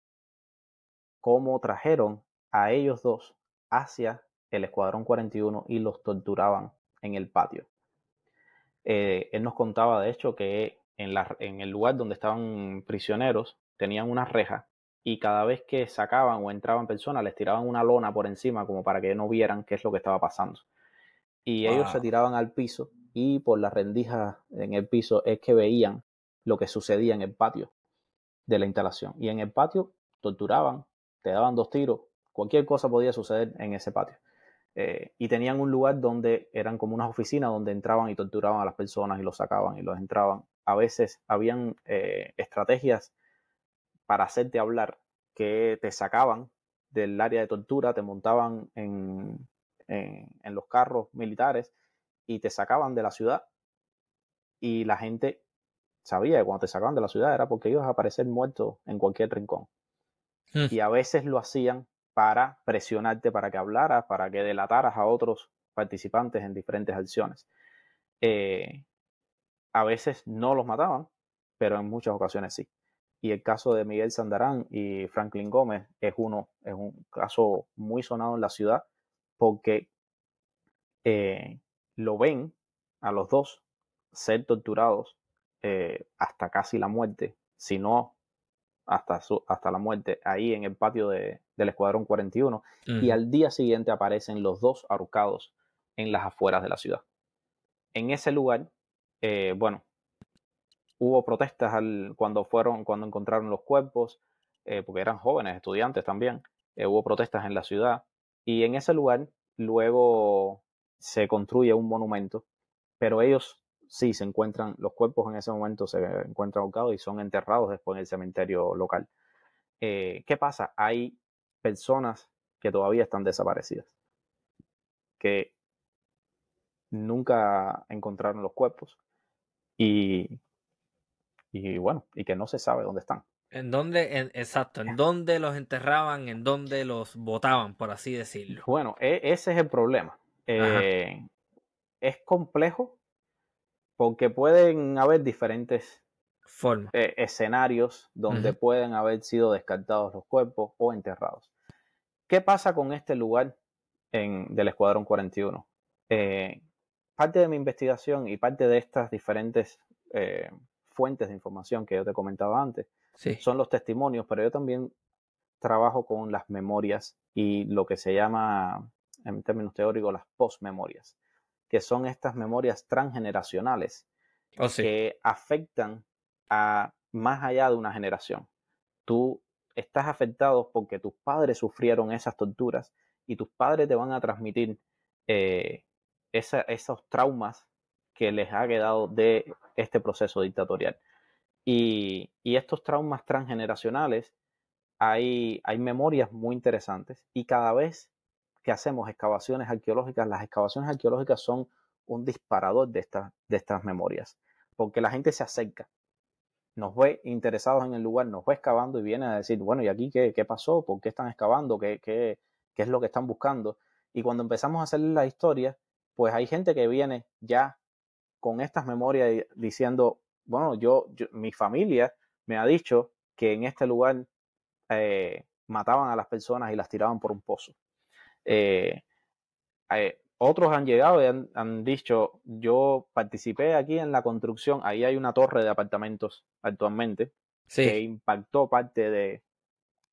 cómo trajeron a ellos dos hacia el Escuadrón 41 y los torturaban en el patio. Eh, él nos contaba, de hecho, que en, la, en el lugar donde estaban prisioneros tenían una reja y cada vez que sacaban o entraban personas les tiraban una lona por encima como para que no vieran qué es lo que estaba pasando. Y ellos se tiraban al piso y por las rendijas en el piso es que veían lo que sucedía en el patio de la instalación. Y en el patio torturaban, te daban dos tiros, cualquier cosa podía suceder en ese patio. Eh, y tenían un lugar donde eran como unas oficinas donde entraban y torturaban a las personas y los sacaban y los entraban. A veces habían eh, estrategias para hacerte hablar que te sacaban del área de tortura, te montaban en, en, los carros militares y te sacaban de la ciudad y la gente sabía que cuando te sacaban de la ciudad era porque ibas a aparecer muerto en cualquier rincón. Hmm. Y a veces lo hacían para presionarte para que hablaras, para que delataras a otros participantes en diferentes acciones. Eh, a veces no los mataban, pero en muchas ocasiones sí. Y el caso de Miguel Sandarán y Franklin Gómez es uno, es un caso muy sonado en la ciudad porque eh, lo ven a los dos ser torturados eh, hasta casi la muerte, si no hasta, hasta la muerte, ahí en el patio del Escuadrón 41, y al día siguiente aparecen los dos ahorcados en las afueras de la ciudad. En ese lugar, eh, bueno, hubo protestas cuando fueron, cuando encontraron los cuerpos, eh, porque eran jóvenes, estudiantes también, eh, hubo protestas en la ciudad, y en ese lugar luego se construye un monumento, pero ellos sí se encuentran, los cuerpos en ese momento se encuentran ahorcados y son enterrados después en el cementerio local. ¿Qué pasa? Hay personas que todavía están desaparecidas, que nunca encontraron los cuerpos y, y bueno, y que no se sabe dónde están. ¿En dónde, exacto, en dónde los enterraban, en dónde los botaban, por así decirlo? Bueno, e, ese es el problema. Eh, es complejo porque pueden haber diferentes eh, escenarios donde pueden haber sido descartados los cuerpos o enterrados. ¿Qué pasa con este lugar en, del Escuadrón 41? Eh, parte de mi investigación y parte de estas diferentes eh, fuentes de información que yo te comentaba antes son los testimonios, pero yo también trabajo con las memorias y lo que se llama, en términos teóricos, las postmemorias que son estas memorias transgeneracionales oh, que afectan a más allá de una generación. Tú estás afectado porque tus padres sufrieron esas torturas y tus padres te van a transmitir eh, esos traumas que les ha quedado de este proceso dictatorial. Y, estos traumas transgeneracionales, hay, hay memorias muy interesantes y cada vez que hacemos excavaciones arqueológicas, las excavaciones arqueológicas son un disparador de, estas de estas memorias, porque la gente se acerca, nos ve interesados en el lugar, nos ve excavando y viene a decir, bueno, ¿y aquí qué, qué pasó? ¿Por qué están excavando? ¿Qué, qué, qué es lo que están buscando? Y cuando empezamos a hacer la historia, pues hay gente que viene ya con estas memorias diciendo, bueno, yo, mi familia me ha dicho que en este lugar eh, mataban a las personas y las tiraban por un pozo. Eh, eh, otros han llegado y han, dicho, yo participé aquí en la construcción, ahí hay una torre de apartamentos actualmente, que impactó parte de,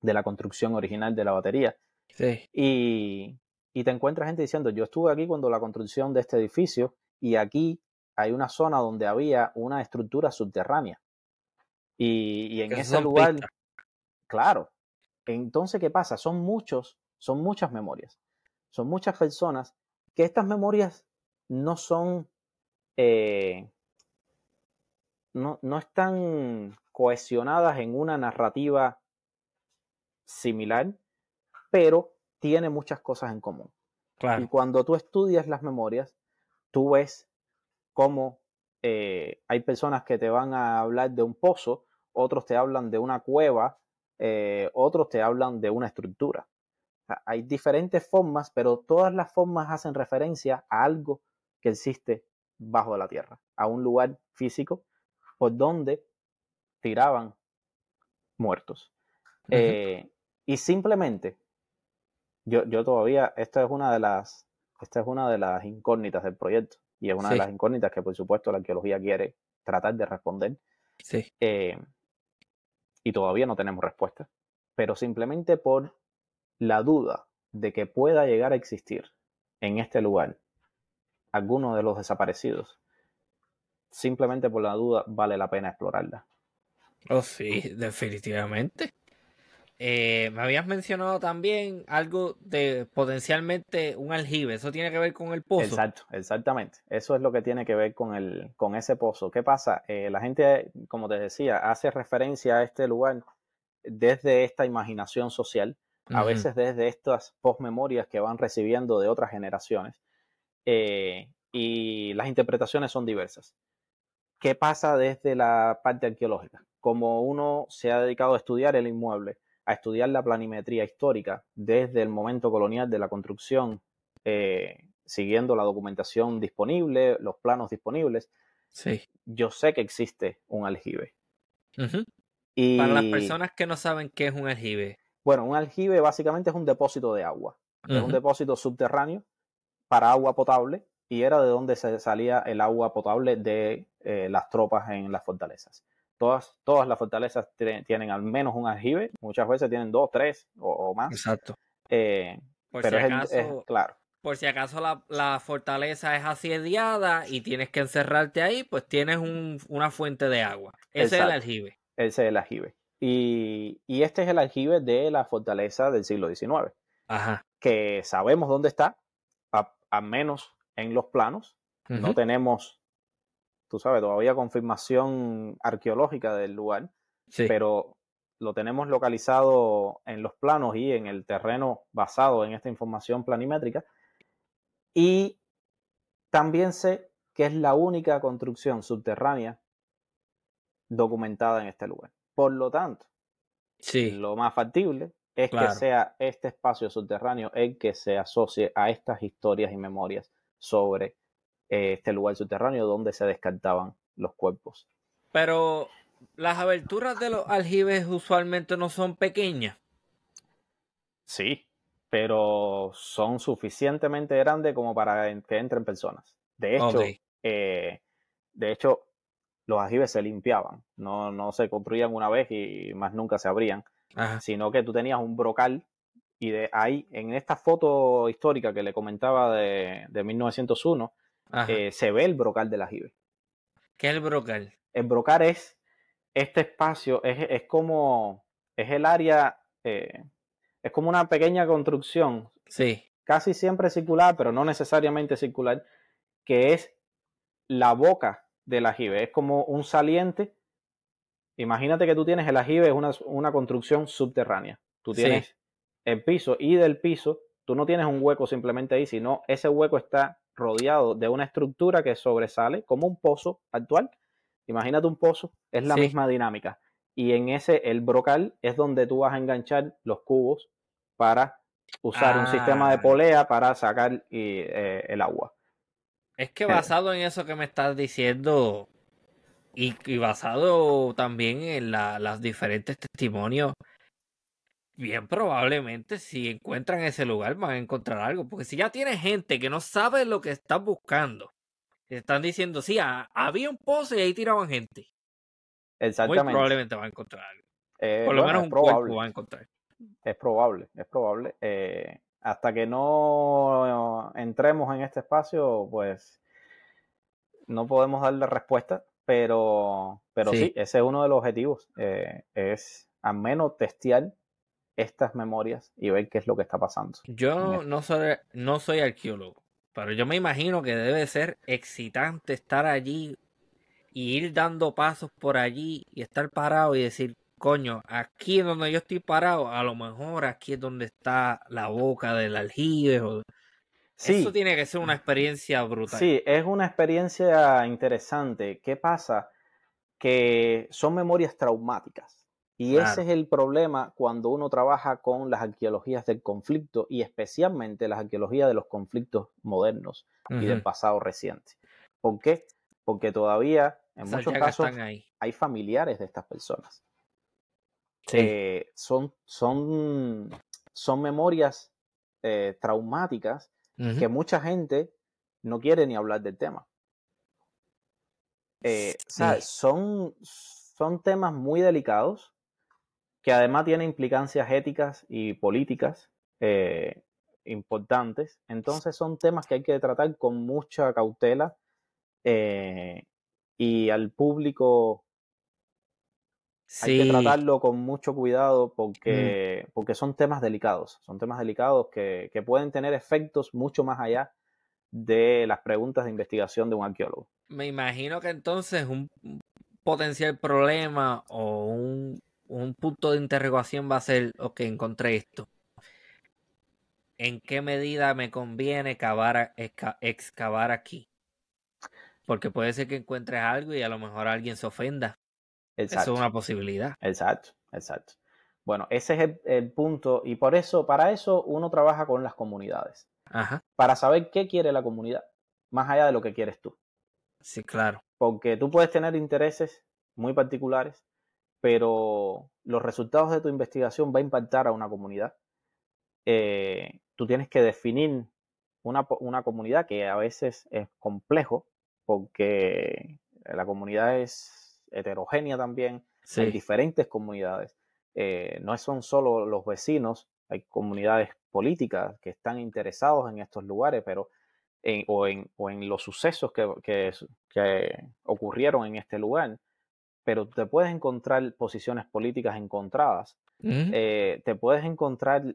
de, la construcción original de la batería. Sí. Y, y te encuentras gente diciendo, yo estuve aquí cuando la construcción de este edificio y aquí hay una zona donde había una estructura subterránea. Y, y en ese lugar, claro. Entonces, ¿qué pasa? Son muchos, son muchas memorias. Son muchas personas que estas memorias no son, eh, no, no están cohesionadas en una narrativa similar, pero tiene muchas cosas en común. Y cuando tú estudias las memorias, tú ves cómo eh, hay personas que te van a hablar de un pozo, otros te hablan de una cueva, eh, otros te hablan de una estructura. hay diferentes formas, pero todas las formas hacen referencia a algo que existe bajo la tierra, a un lugar físico por donde tiraban muertos. Eh, y simplemente, yo, yo todavía, esta es una de las, esta es una de las incógnitas del proyecto y es una de las incógnitas que por supuesto la arqueología quiere tratar de responder. Sí. Eh, y todavía no tenemos respuesta. Pero simplemente por la duda de que pueda llegar a existir en este lugar alguno de los desaparecidos, simplemente por la duda vale la pena explorarla. Oh, sí, definitivamente. Eh, me habías mencionado también algo de potencialmente un aljibe. ¿Eso tiene que ver con el pozo? Exacto, exactamente. Eso es lo que tiene que ver con, el, con ese pozo. ¿Qué pasa? Eh, la gente, como te decía, hace referencia a este lugar desde esta imaginación social, a veces desde estas postmemorias que van recibiendo de otras generaciones. Eh, y las interpretaciones son diversas. ¿Qué pasa desde la parte arqueológica? Como uno se ha dedicado a estudiar el inmueble, a estudiar la planimetría histórica desde el momento colonial de la construcción, eh, siguiendo la documentación disponible, los planos disponibles, sí. yo sé que existe un aljibe. y, Para las personas que no saben qué es un aljibe. Bueno, un aljibe básicamente es un depósito de agua. Es un depósito subterráneo para agua potable y era de donde se salía el agua potable de eh, las tropas en las fortalezas. Todas, todas las fortalezas tienen, al menos un aljibe, muchas veces tienen dos, tres o, más. Exacto. Eh, por pero si acaso, claro. Por si acaso la, fortaleza es asediada y tienes que encerrarte ahí, pues tienes una fuente de agua. Ese es el aljibe. Ese es el aljibe. Y, este es el aljibe de la fortaleza del siglo XIX. Ajá. Que sabemos dónde está, al menos en los planos. No tenemos tú sabes, todavía confirmación arqueológica del lugar, pero lo tenemos localizado en los planos y en el terreno basado en esta información planimétrica. Y también sé que es la única construcción subterránea documentada en este lugar. Por lo tanto, sí. lo más factible es que sea este espacio subterráneo el que se asocie a estas historias y memorias sobre eh, este lugar subterráneo donde se descartaban los cuerpos. Pero las aberturas de los aljibes usualmente no son pequeñas. Sí, pero son suficientemente grandes como para que entren personas. De hecho, eh, de hecho, los aljibes se limpiaban, no, no se construían una vez y más nunca se abrían, sino que tú tenías un brocal y de ahí, en esta foto histórica que le comentaba de, de 1901, eh, se ve el brocal del aljibe. ¿Qué es el brocal? El brocal es este espacio, es, como, es el área, eh, es como una pequeña construcción. Sí. Casi siempre circular, pero no necesariamente circular, que es la boca del aljibe. Es como un saliente. Imagínate que tú tienes el aljibe, es una, una construcción subterránea. Tú tienes el piso y del piso, tú no tienes un hueco simplemente ahí, sino ese hueco está rodeado de una estructura que sobresale como un pozo actual. Imagínate un pozo, es la misma dinámica. Y en ese, el brocal es donde tú vas a enganchar los cubos para usar un sistema de ah. polea para sacar eh, el agua. Es que basado en eso que me estás diciendo y, basado también en la, los diferentes testimonios bien probablemente si encuentran ese lugar van a encontrar algo. Porque si ya tiene gente que no sabe lo que están buscando, están diciendo, sí, había un pozo y ahí tiraban gente. muy probablemente va a encontrar algo. Por lo menos un cuerpo va a encontrar. Es probable, es probable. Eh, hasta que no entremos en este espacio, pues no podemos darle respuesta, pero, pero sí. ese es uno de los objetivos, eh, es al menos testear estas memorias y ver qué es lo que está pasando. Yo no soy, no soy arqueólogo, pero yo me imagino que debe ser excitante estar allí y ir dando pasos por allí y estar parado y decir, coño, aquí donde yo estoy parado, a lo mejor aquí es donde está la boca del aljibe. O... Sí. Eso tiene que ser una experiencia brutal. Sí, es una experiencia interesante. ¿Qué pasa? Que son memorias traumáticas. Y ese es el problema cuando uno trabaja con las arqueologías del conflicto y especialmente las arqueologías de los conflictos modernos y del pasado reciente. ¿Por qué? Porque todavía en muchos casos hay familiares de estas personas. Eh, son, son, son memorias eh, traumáticas que mucha gente no quiere ni hablar del tema. Eh, son, son temas muy delicados que además tienen implicancias éticas y políticas importantes. Entonces son temas que hay que tratar con mucha cautela y al público hay que tratarlo con mucho cuidado porque, porque son temas delicados, son temas delicados que, pueden tener efectos mucho más allá de las preguntas de investigación de un arqueólogo. Me imagino que entonces un potencial problema o un, punto de interrogación va a ser, ok, encontré esto. ¿En qué medida me conviene excavar aquí? Porque puede ser que encuentres algo y a lo mejor alguien se ofenda. Eso es una posibilidad. Exacto, exacto. Bueno, ese es el, punto y por eso, para eso uno trabaja con las comunidades. Ajá. Para saber qué quiere la comunidad, más allá de lo que quieres tú. Sí, claro. Porque tú puedes tener intereses muy particulares, pero los resultados de tu investigación va a impactar a una comunidad. Eh, tú tienes que definir una, una comunidad que a veces es complejo, porque la comunidad es heterogénea también, hay diferentes comunidades. Eh, no son solo los vecinos, hay comunidades políticas que están interesados en estos lugares, pero en, o, en, o, en, los sucesos que, que, ocurrieron en este lugar, pero te puedes encontrar posiciones políticas encontradas, eh, te puedes encontrar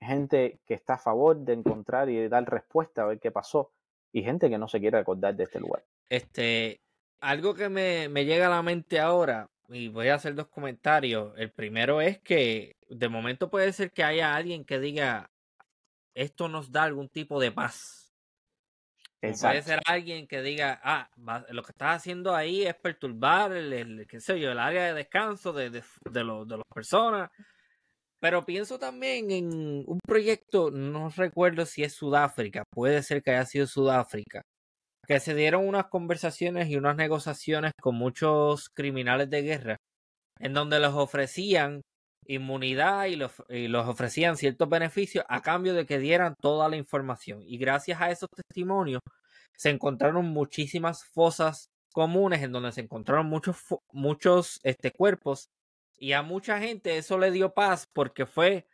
gente que está a favor de encontrar y de dar respuesta a ver qué pasó, y gente que no se quiere acordar de este lugar. Este, algo que me, llega a la mente ahora, y voy a hacer dos comentarios. El primero es que de momento puede ser que haya alguien que diga, esto nos da algún tipo de paz. Puede ser alguien que diga, ah, lo que estás haciendo ahí es perturbar el, qué sé yo, el área de descanso de, de, de, los, de las personas. Pero pienso también en un proyecto, no recuerdo si es Sudáfrica, puede ser que haya sido Sudáfrica, que se dieron unas conversaciones y unas negociaciones con muchos criminales de guerra, en donde les ofrecían inmunidad y los, ofrecían ciertos beneficios a cambio de que dieran toda la información. Y gracias a esos testimonios se encontraron muchísimas fosas comunes en donde se encontraron muchos, muchos este, cuerpos y a mucha gente eso le dio paz porque fue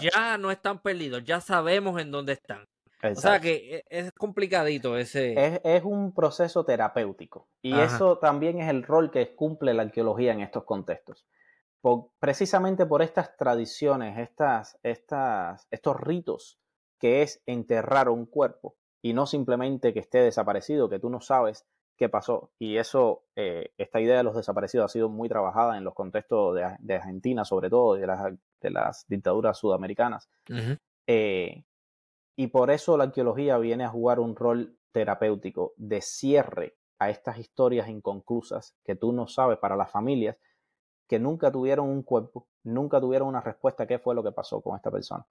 ya no están perdidos, ya sabemos en dónde están. O sea que e, es complicadito ese. Es, un proceso terapéutico. Y eso también es el rol que cumple la arqueología en estos contextos. Precisamente por estas tradiciones, estas, estas, estos ritos que es enterrar un cuerpo y no simplemente que esté desaparecido, que tú no sabes qué pasó. Y eso, eh, esta idea de los desaparecidos ha sido muy trabajada en los contextos de, Argentina, sobre todo, de las, de las dictaduras sudamericanas. Y por eso la arqueología viene a jugar un rol terapéutico de cierre a estas historias inconclusas que tú no sabes para las familias que nunca tuvieron un cuerpo, nunca tuvieron una respuesta a qué fue lo que pasó con esta persona.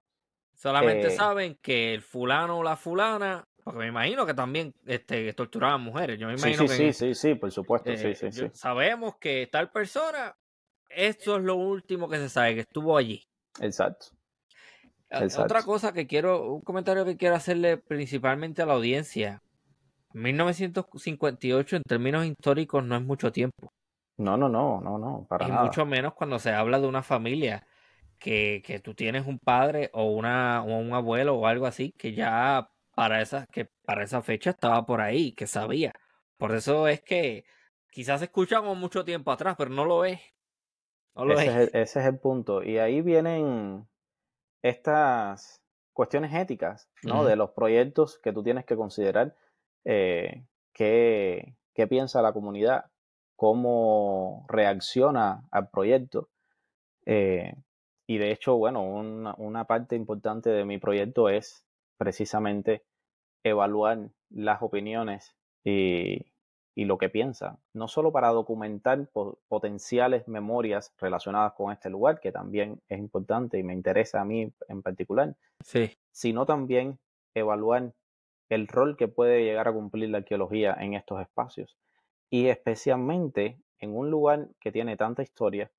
Solamente eh, saben que el fulano o la fulana, porque me imagino que también este, torturaban mujeres. Yo me imagino sí, sí, sí, sí, sí, por supuesto, eh, sí, sí. Sabemos que tal persona, esto es lo último que se sabe, que estuvo allí. Exacto. Otra cosa que quiero, un comentario que quiero hacerle principalmente a la audiencia. 1958 en términos históricos no es mucho tiempo. No, no, no, no, no, para y nada. mucho menos cuando se habla de una familia que, que tú tienes un padre o, una, o un abuelo o algo así que ya para esa, que para esa fecha estaba por ahí, que sabía. Por eso es que quizás se escucha como mucho tiempo atrás, pero no lo es. No lo ese, es. Es el, ese es el punto. Y ahí vienen estas cuestiones éticas, ¿no? De los proyectos que tú tienes que considerar, eh, qué, qué piensa la comunidad, cómo reacciona al proyecto. Eh, y de hecho, bueno, una, una parte importante de mi proyecto es precisamente evaluar las opiniones y, y lo que piensan, no solo para documentar po- potenciales memorias relacionadas con este lugar, que también es importante y me interesa a mí en particular, Sí. sino también evaluar el rol que puede llegar a cumplir la arqueología en estos espacios. Y especialmente en un lugar que tiene tanta historia,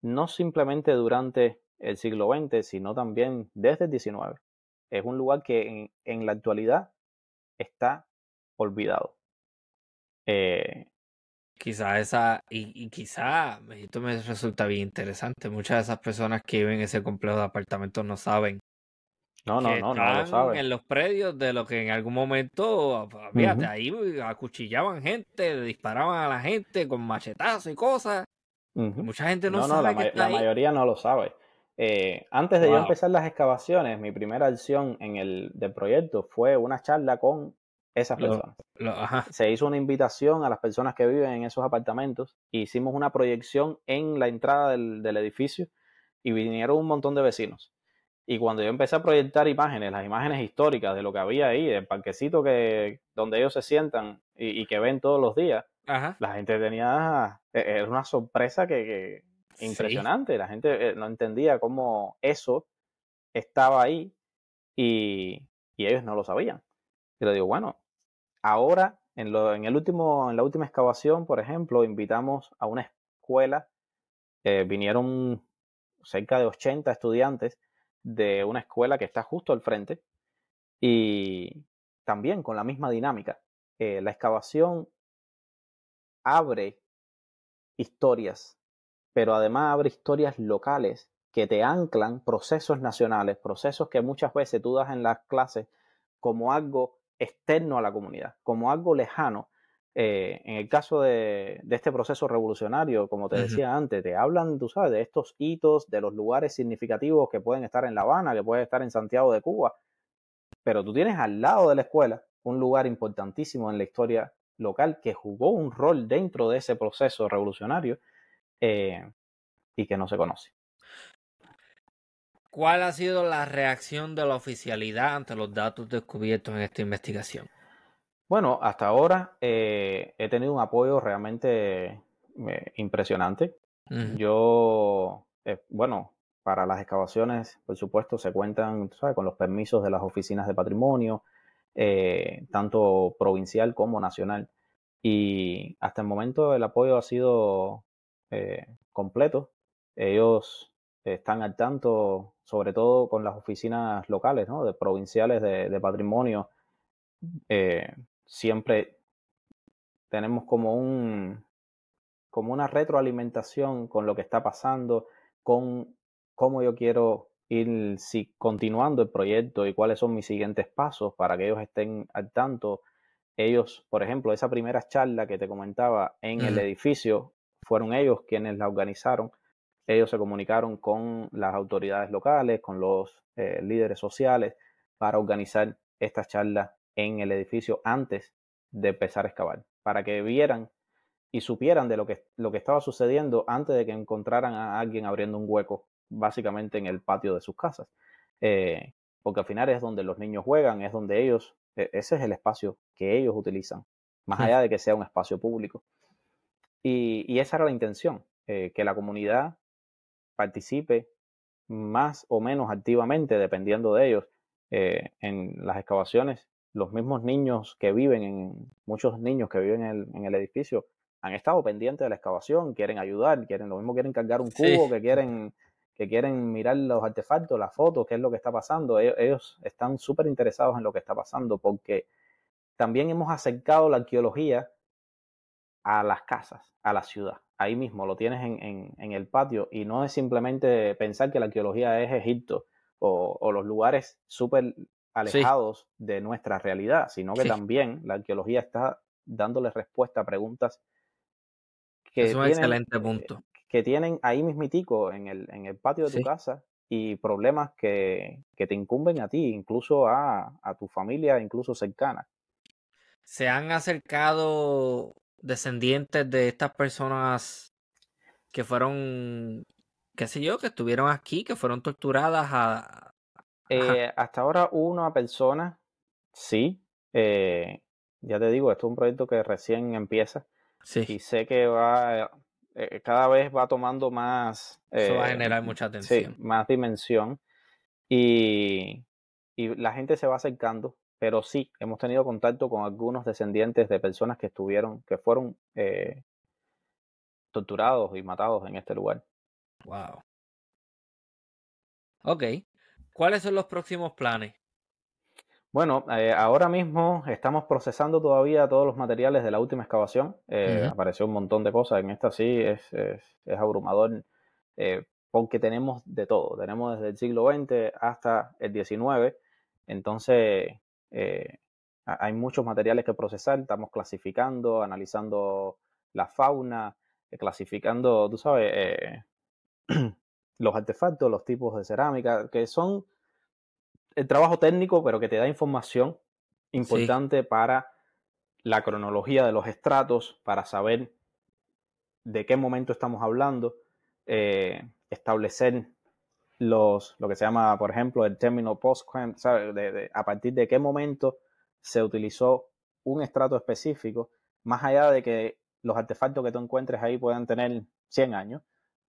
no simplemente durante el siglo XX, sino también desde el XIX. Es un lugar que en, la actualidad está olvidado. Eh, Quizá esa, y, y quizá, esto me resulta bien interesante. Muchas de esas personas que viven en ese complejo de apartamentos no saben no, no, que no, no lo sabe. en los predios de lo que en algún momento, fíjate, Ujú. ahí acuchillaban gente, le disparaban a la gente con machetazos y cosas. Mucha gente no, No, no, sabe la, que ma- está la ahí. mayoría no lo sabe. Eh, antes de yo empezar las excavaciones, mi primera acción en el del proyecto fue una charla con esas personas. Lo-. Se hizo una invitación a las personas que viven en esos apartamentos. Hicimos una proyección en la entrada del, del edificio y vinieron un montón de vecinos. Y cuando yo empecé a proyectar imágenes, las imágenes históricas de lo que había ahí, del parquecito que, donde ellos se sientan y, y que ven todos los días, Ajá. la gente tenía, eh, era una sorpresa que, que Sí. impresionante. La gente eh, no entendía cómo eso estaba ahí y, y ellos no lo sabían. Y le digo, bueno, ahora en, lo, en, el último, en la última excavación, por ejemplo, invitamos a una escuela, eh, vinieron cerca de 80 estudiantes de una escuela que está justo al frente y también con la misma dinámica. Eh, la excavación abre historias, pero además abre historias locales que te anclan procesos nacionales, procesos que muchas veces tú das en las clases como algo externo a la comunidad, como algo lejano. Eh, en el caso de, de, este proceso revolucionario, como te decía uh -huh. antes, te hablan, tú sabes, de estos hitos, de los lugares significativos que pueden estar en La Habana, que pueden estar en Santiago de Cuba, pero tú tienes al lado de la escuela un lugar importantísimo en la historia local que jugó un rol dentro de ese proceso revolucionario eh, y que no se conoce. ¿Cuál ha sido la reacción de la oficialidad ante los datos descubiertos en esta investigación? Bueno, hasta ahora eh, he tenido un apoyo realmente eh, impresionante. Uh -huh. Yo, eh, bueno, para las excavaciones, por supuesto, se cuentan ¿sabes? con los permisos de las oficinas de patrimonio, eh, tanto provincial como nacional. Y hasta el momento el apoyo ha sido eh, completo. Ellos están al tanto, sobre todo con las oficinas locales, ¿no? de provinciales de, de patrimonio. Eh, siempre tenemos como un como una retroalimentación con lo que está pasando, con cómo yo quiero ir si, continuando el proyecto y cuáles son mis siguientes pasos para que ellos estén al tanto. Ellos, por ejemplo, esa primera charla que te comentaba en el edificio, fueron ellos quienes la organizaron. Ellos se comunicaron con las autoridades locales, con los eh, líderes sociales, para organizar esta charla en el edificio antes de empezar a excavar, para que vieran y supieran de lo que, lo que estaba sucediendo antes de que encontraran a alguien abriendo un hueco, básicamente en el patio de sus casas. Eh, porque al final es donde los niños juegan, es donde ellos, ese es el espacio que ellos utilizan, más allá de que sea un espacio público. Y, y esa era la intención, eh, que la comunidad participe más o menos activamente, dependiendo de ellos, eh, en las excavaciones. Los mismos niños que viven en, muchos niños que viven en el, en el edificio, han estado pendientes de la excavación, quieren ayudar, quieren, lo mismo quieren cargar un cubo, sí. que quieren que quieren mirar los artefactos, las fotos, qué es lo que está pasando. Ellos, ellos están súper interesados en lo que está pasando porque también hemos acercado la arqueología a las casas, a la ciudad. ahí mismo, lo tienes en, el patio y no es simplemente pensar que la arqueología es Egipto o, los lugares súper alejados de nuestra realidad, sino que también la arqueología está dándole respuesta a preguntas que, es excelente punto. que tienen ahí mismitico en el, en el patio de tu casa y problemas que, te incumben a ti, incluso a, a tu familia, incluso cercana. ¿Se han acercado descendientes de estas personas que fueron, qué sé yo, que estuvieron aquí, que fueron torturadas a... Eh, hasta ahora una persona, sí. Eh, ya te digo, esto es un proyecto que recién empieza. Sí. Y sé que va, eh, cada vez va tomando más... Eso va a generar mucha atención. Sí, más dimensión. Y, y la gente se va acercando pero sí, hemos tenido contacto con algunos descendientes de personas que estuvieron, que fueron eh, torturados y matados en este lugar. Wow. Ok. ¿Cuáles son los próximos planes? Bueno, eh, ahora mismo estamos procesando todavía todos los materiales de la última excavación. Eh, apareció un montón de cosas. En esta sí es, es, abrumador porque tenemos de todo. Tenemos desde el siglo XX hasta el XIX. Entonces, eh, hay muchos materiales que procesar, estamos clasificando, analizando la fauna, eh, clasificando, tú sabes, eh, los artefactos, los tipos de cerámica, que son el trabajo técnico, pero que te da información importante para la cronología de los estratos, para saber de qué momento estamos hablando, establecer los, lo que se llama, por ejemplo, el término post de, a partir de qué momento se utilizó un estrato específico, más allá de que los artefactos que tú encuentres ahí puedan tener 100 años,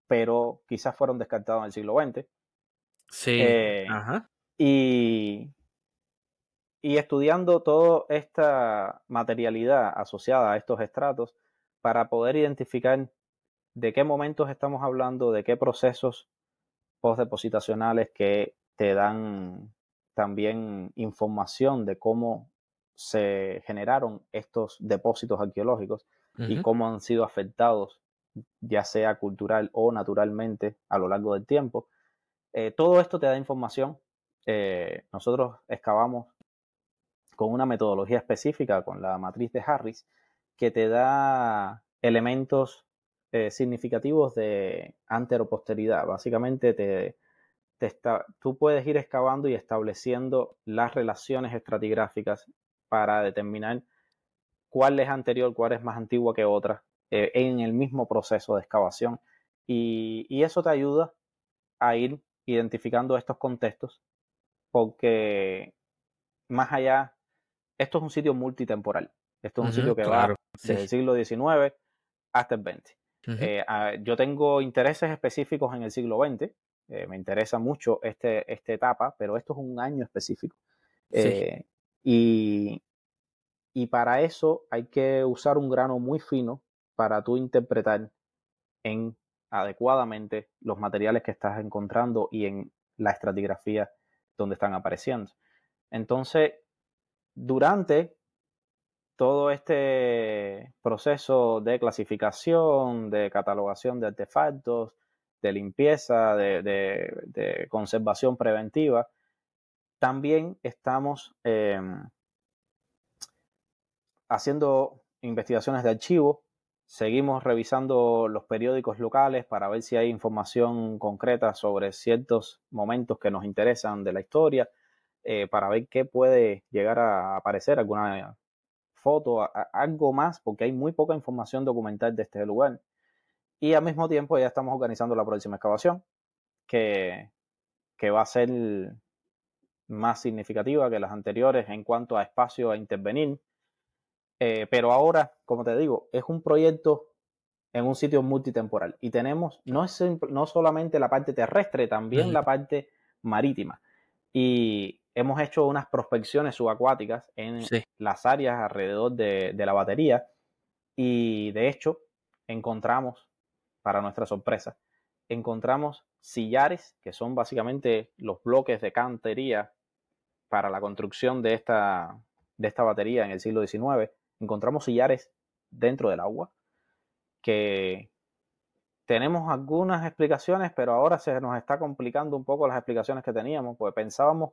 pero quizás fueron descartados en el siglo XX. Sí. Eh, y, y estudiando toda esta materialidad asociada a estos estratos para poder identificar de qué momentos estamos hablando, de qué procesos depositacionales que te dan también información de cómo se generaron estos depósitos arqueológicos y cómo han sido afectados, ya sea cultural o naturalmente, a lo largo del tiempo. Eh, todo esto te da información. Eh, nosotros excavamos con una metodología específica, con la matriz de Harris, que te da elementos eh, significativos de anteroposteridad. Básicamente te, está, tú puedes ir excavando y estableciendo las relaciones estratigráficas para determinar cuál es anterior, cuál es más antigua que otra eh, en el mismo proceso de excavación. Y, y, eso te ayuda a ir identificando estos contextos porque más allá, esto es un sitio multitemporal. Esto es un sitio que va desde el siglo XIX hasta el XX. Eh, ah, yo tengo intereses específicos en el siglo XX, eh, me interesa mucho este, esta etapa, pero esto es un año específico. Eh, y, y para eso hay que usar un grano muy fino para tú interpretar en adecuadamente los materiales que estás encontrando y en la estratigrafía donde están apareciendo. Entonces, durante todo este proceso de clasificación, de catalogación de artefactos, de limpieza, de, conservación preventiva, también estamos em, haciendo investigaciones de archivo, seguimos revisando los periódicos locales para ver si hay información concreta sobre ciertos momentos que nos interesan de la historia, eh, para ver qué puede llegar a aparecer, alguna foto, algo más, porque hay muy poca información documental de este lugar. Y al mismo tiempo ya estamos organizando la próxima excavación, que, que va a ser más significativa que las anteriores en cuanto a espacio a intervenir. Eh, pero ahora, como te digo, es un proyecto en un sitio multitemporal y tenemos no, es, no solamente la parte terrestre, también la parte marítima. Y hemos hecho unas prospecciones subacuáticas en las áreas alrededor de, la batería y de hecho encontramos, para nuestra sorpresa, encontramos sillares, que son básicamente los bloques de cantería para la construcción de esta, de esta batería en el siglo XIX. Encontramos sillares dentro del agua que tenemos algunas explicaciones, pero ahora se nos está complicando un poco las explicaciones que teníamos, porque pensábamos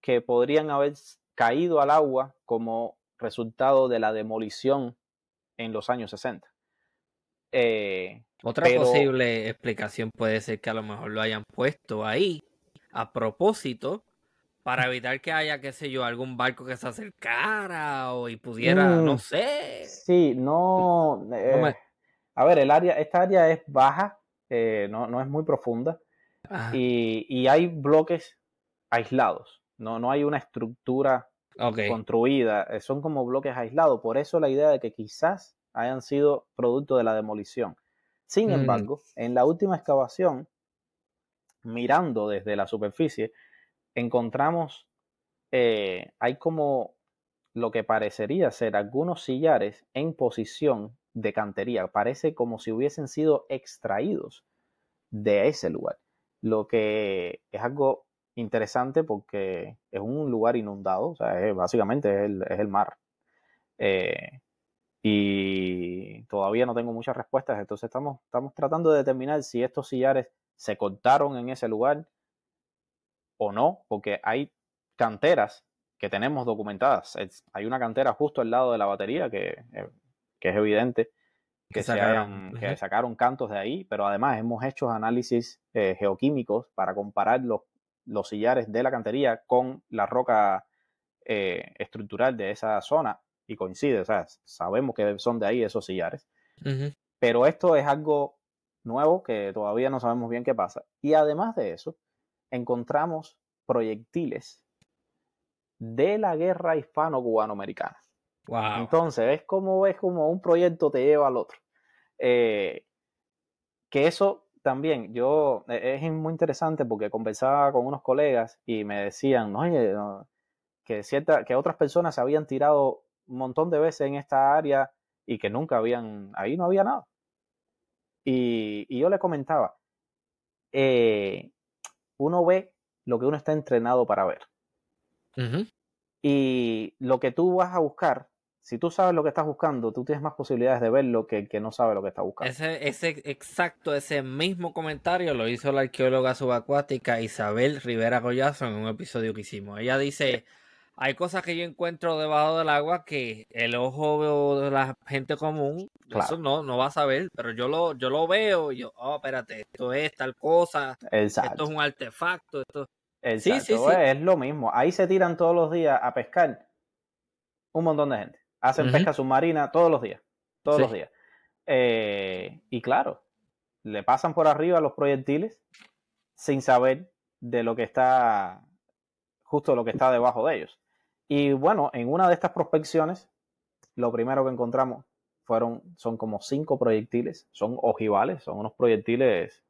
que podrían haber caído al agua como resultado de la demolición en los años 60. Eh, Otra posible explicación puede ser que a lo mejor lo hayan puesto ahí a propósito para evitar que haya, qué sé yo, algún barco que se acercara o y pudiera, no mm, sé. Sí, no. Eh, a ver, el área, esta área es baja, eh, no, es muy profunda y, hay bloques aislados. No, no hay una estructura construida, eh, son como bloques aislados. Por eso la idea de que quizás hayan sido producto de la demolición. Sin mm. embargo, en la última excavación, mirando desde la superficie, encontramos, eh, hay como lo que parecería ser algunos sillares en posición de cantería. Parece como si hubiesen sido extraídos de ese lugar. Lo que es algo interesante porque es un lugar inundado, o sea, básicamente es el, es el mar. Eh, y todavía no tengo muchas respuestas, entonces estamos, estamos tratando de determinar si estos sillares se cortaron en ese lugar o no, porque hay canteras que tenemos documentadas. hay una cantera justo al lado de la batería que, eh, es evidente que, sacaron, que sacaron cantos de ahí, pero además hemos hecho análisis eh, geoquímicos para comparar los los sillares de la cantería con la roca eh, estructural de esa zona y coincide, o sea, sabemos que son de ahí esos sillares. Pero esto es algo nuevo que todavía no sabemos bien qué pasa. Y además de eso, encontramos proyectiles de la guerra hispano-cubano-americana. Entonces, es como, es como un proyecto te lleva al otro. Eh, que eso también yo e, es muy interesante porque conversaba con unos colegas y me decían, oye, que cierta, que otras personas se habían tirado un montón de veces en esta área y que nunca habían, ahí no había nada. Y, yo le comentaba, eh, uno ve lo que uno está entrenado para ver. Y lo que tú vas a buscar si tú sabes lo que estás buscando, tú tienes más posibilidades de verlo que el que no sabe lo que está buscando. Ese, ese exacto, ese mismo comentario lo hizo la arqueóloga subacuática Isabel Rivera Goyazo en un episodio que hicimos. Ella dice, hay cosas que yo encuentro debajo del agua que el ojo de la gente común, eso no, no va a saber, pero yo lo, yo lo veo y yo, oh, espérate, esto es tal cosa, esto es un artefacto, esto... Exacto, sí, sí, sí. es lo mismo. Ahí se tiran todos los días a pescar un montón de gente hacen pesca submarina todos los días, todos los días. Eh, y claro, le pasan por arriba los proyectiles sin saber de lo que está, justo lo que está debajo de ellos. Y bueno, en una de estas prospecciones, lo primero que encontramos fueron, son como cinco proyectiles, son ojivales, son unos proyectiles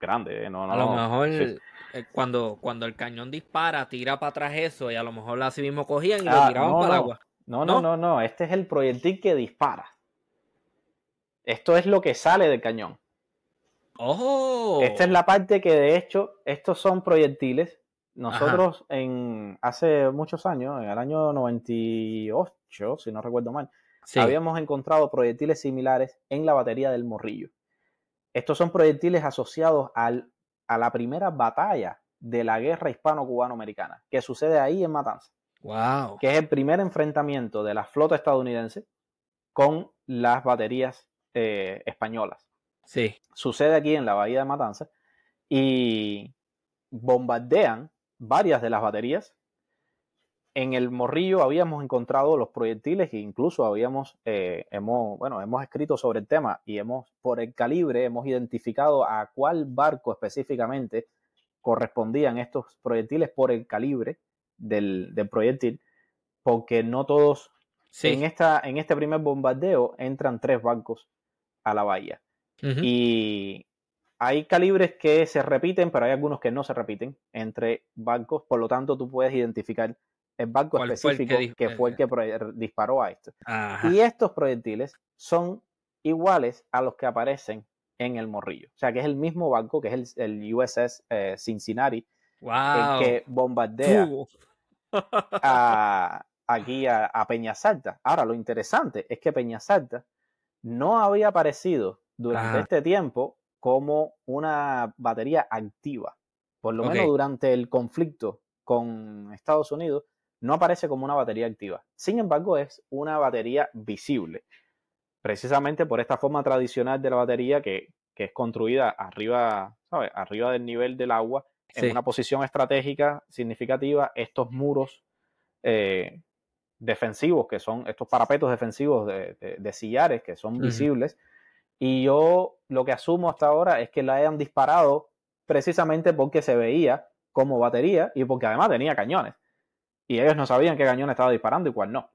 grandes. ¿eh? No, a lo mejor eh, cuando, cuando el cañón dispara, tira para atrás eso y a lo mejor así mismo cogían y lo ah, tiraban para el agua. No, no, no, no, Este es el proyectil que dispara. Esto es lo que sale del cañón. Oh. Esta es la parte que de hecho, estos son proyectiles. Nosotros en hace muchos años, en el año 98, si no recuerdo mal, habíamos encontrado proyectiles similares en la batería del Morrillo. Estos son proyectiles asociados al, a la primera batalla de la guerra hispano-cubano-americana, que sucede ahí en Matanzas. Wow. Que es el primer enfrentamiento de la flota estadounidense con las baterías eh, españolas. Sí. Sucede aquí en la bahía de Matanzas y bombardean varias de las baterías. En el Morrillo habíamos encontrado los proyectiles e incluso habíamos, eh, hemos, bueno, hemos escrito sobre el tema y hemos, por el calibre, hemos identificado a cuál barco específicamente correspondían estos proyectiles por el calibre del, proyectil, porque no todos, en, esta, en este primer bombardeo entran tres barcos a la bahía. Y hay calibres que se repiten, pero hay algunos que no se repiten entre barcos, por lo tanto tú puedes identificar el barco específico que, fue el que disparó a esto. Y estos proyectiles son iguales a los que aparecen en el morrillo. O sea, que es el mismo barco, que es el, USS eh, Cincinnati, el que bombardea aquí a, Peña Salta. Ahora, lo interesante es que Peña Salta no había aparecido durante este tiempo como una batería activa. Por lo menos durante el conflicto con Estados Unidos, no aparece como una batería activa. Sin embargo, es una batería visible. Precisamente por esta forma tradicional de la batería que, es construida arriba, ¿sabes? Arriba del nivel del agua, en una posición estratégica significativa, estos muros eh, defensivos, que son estos parapetos defensivos de, sillares, que son visibles. Y yo lo que asumo hasta ahora es que la hayan disparado precisamente porque se veía como batería y porque además tenía cañones. Y ellos no sabían qué cañón estaba disparando y cuál no.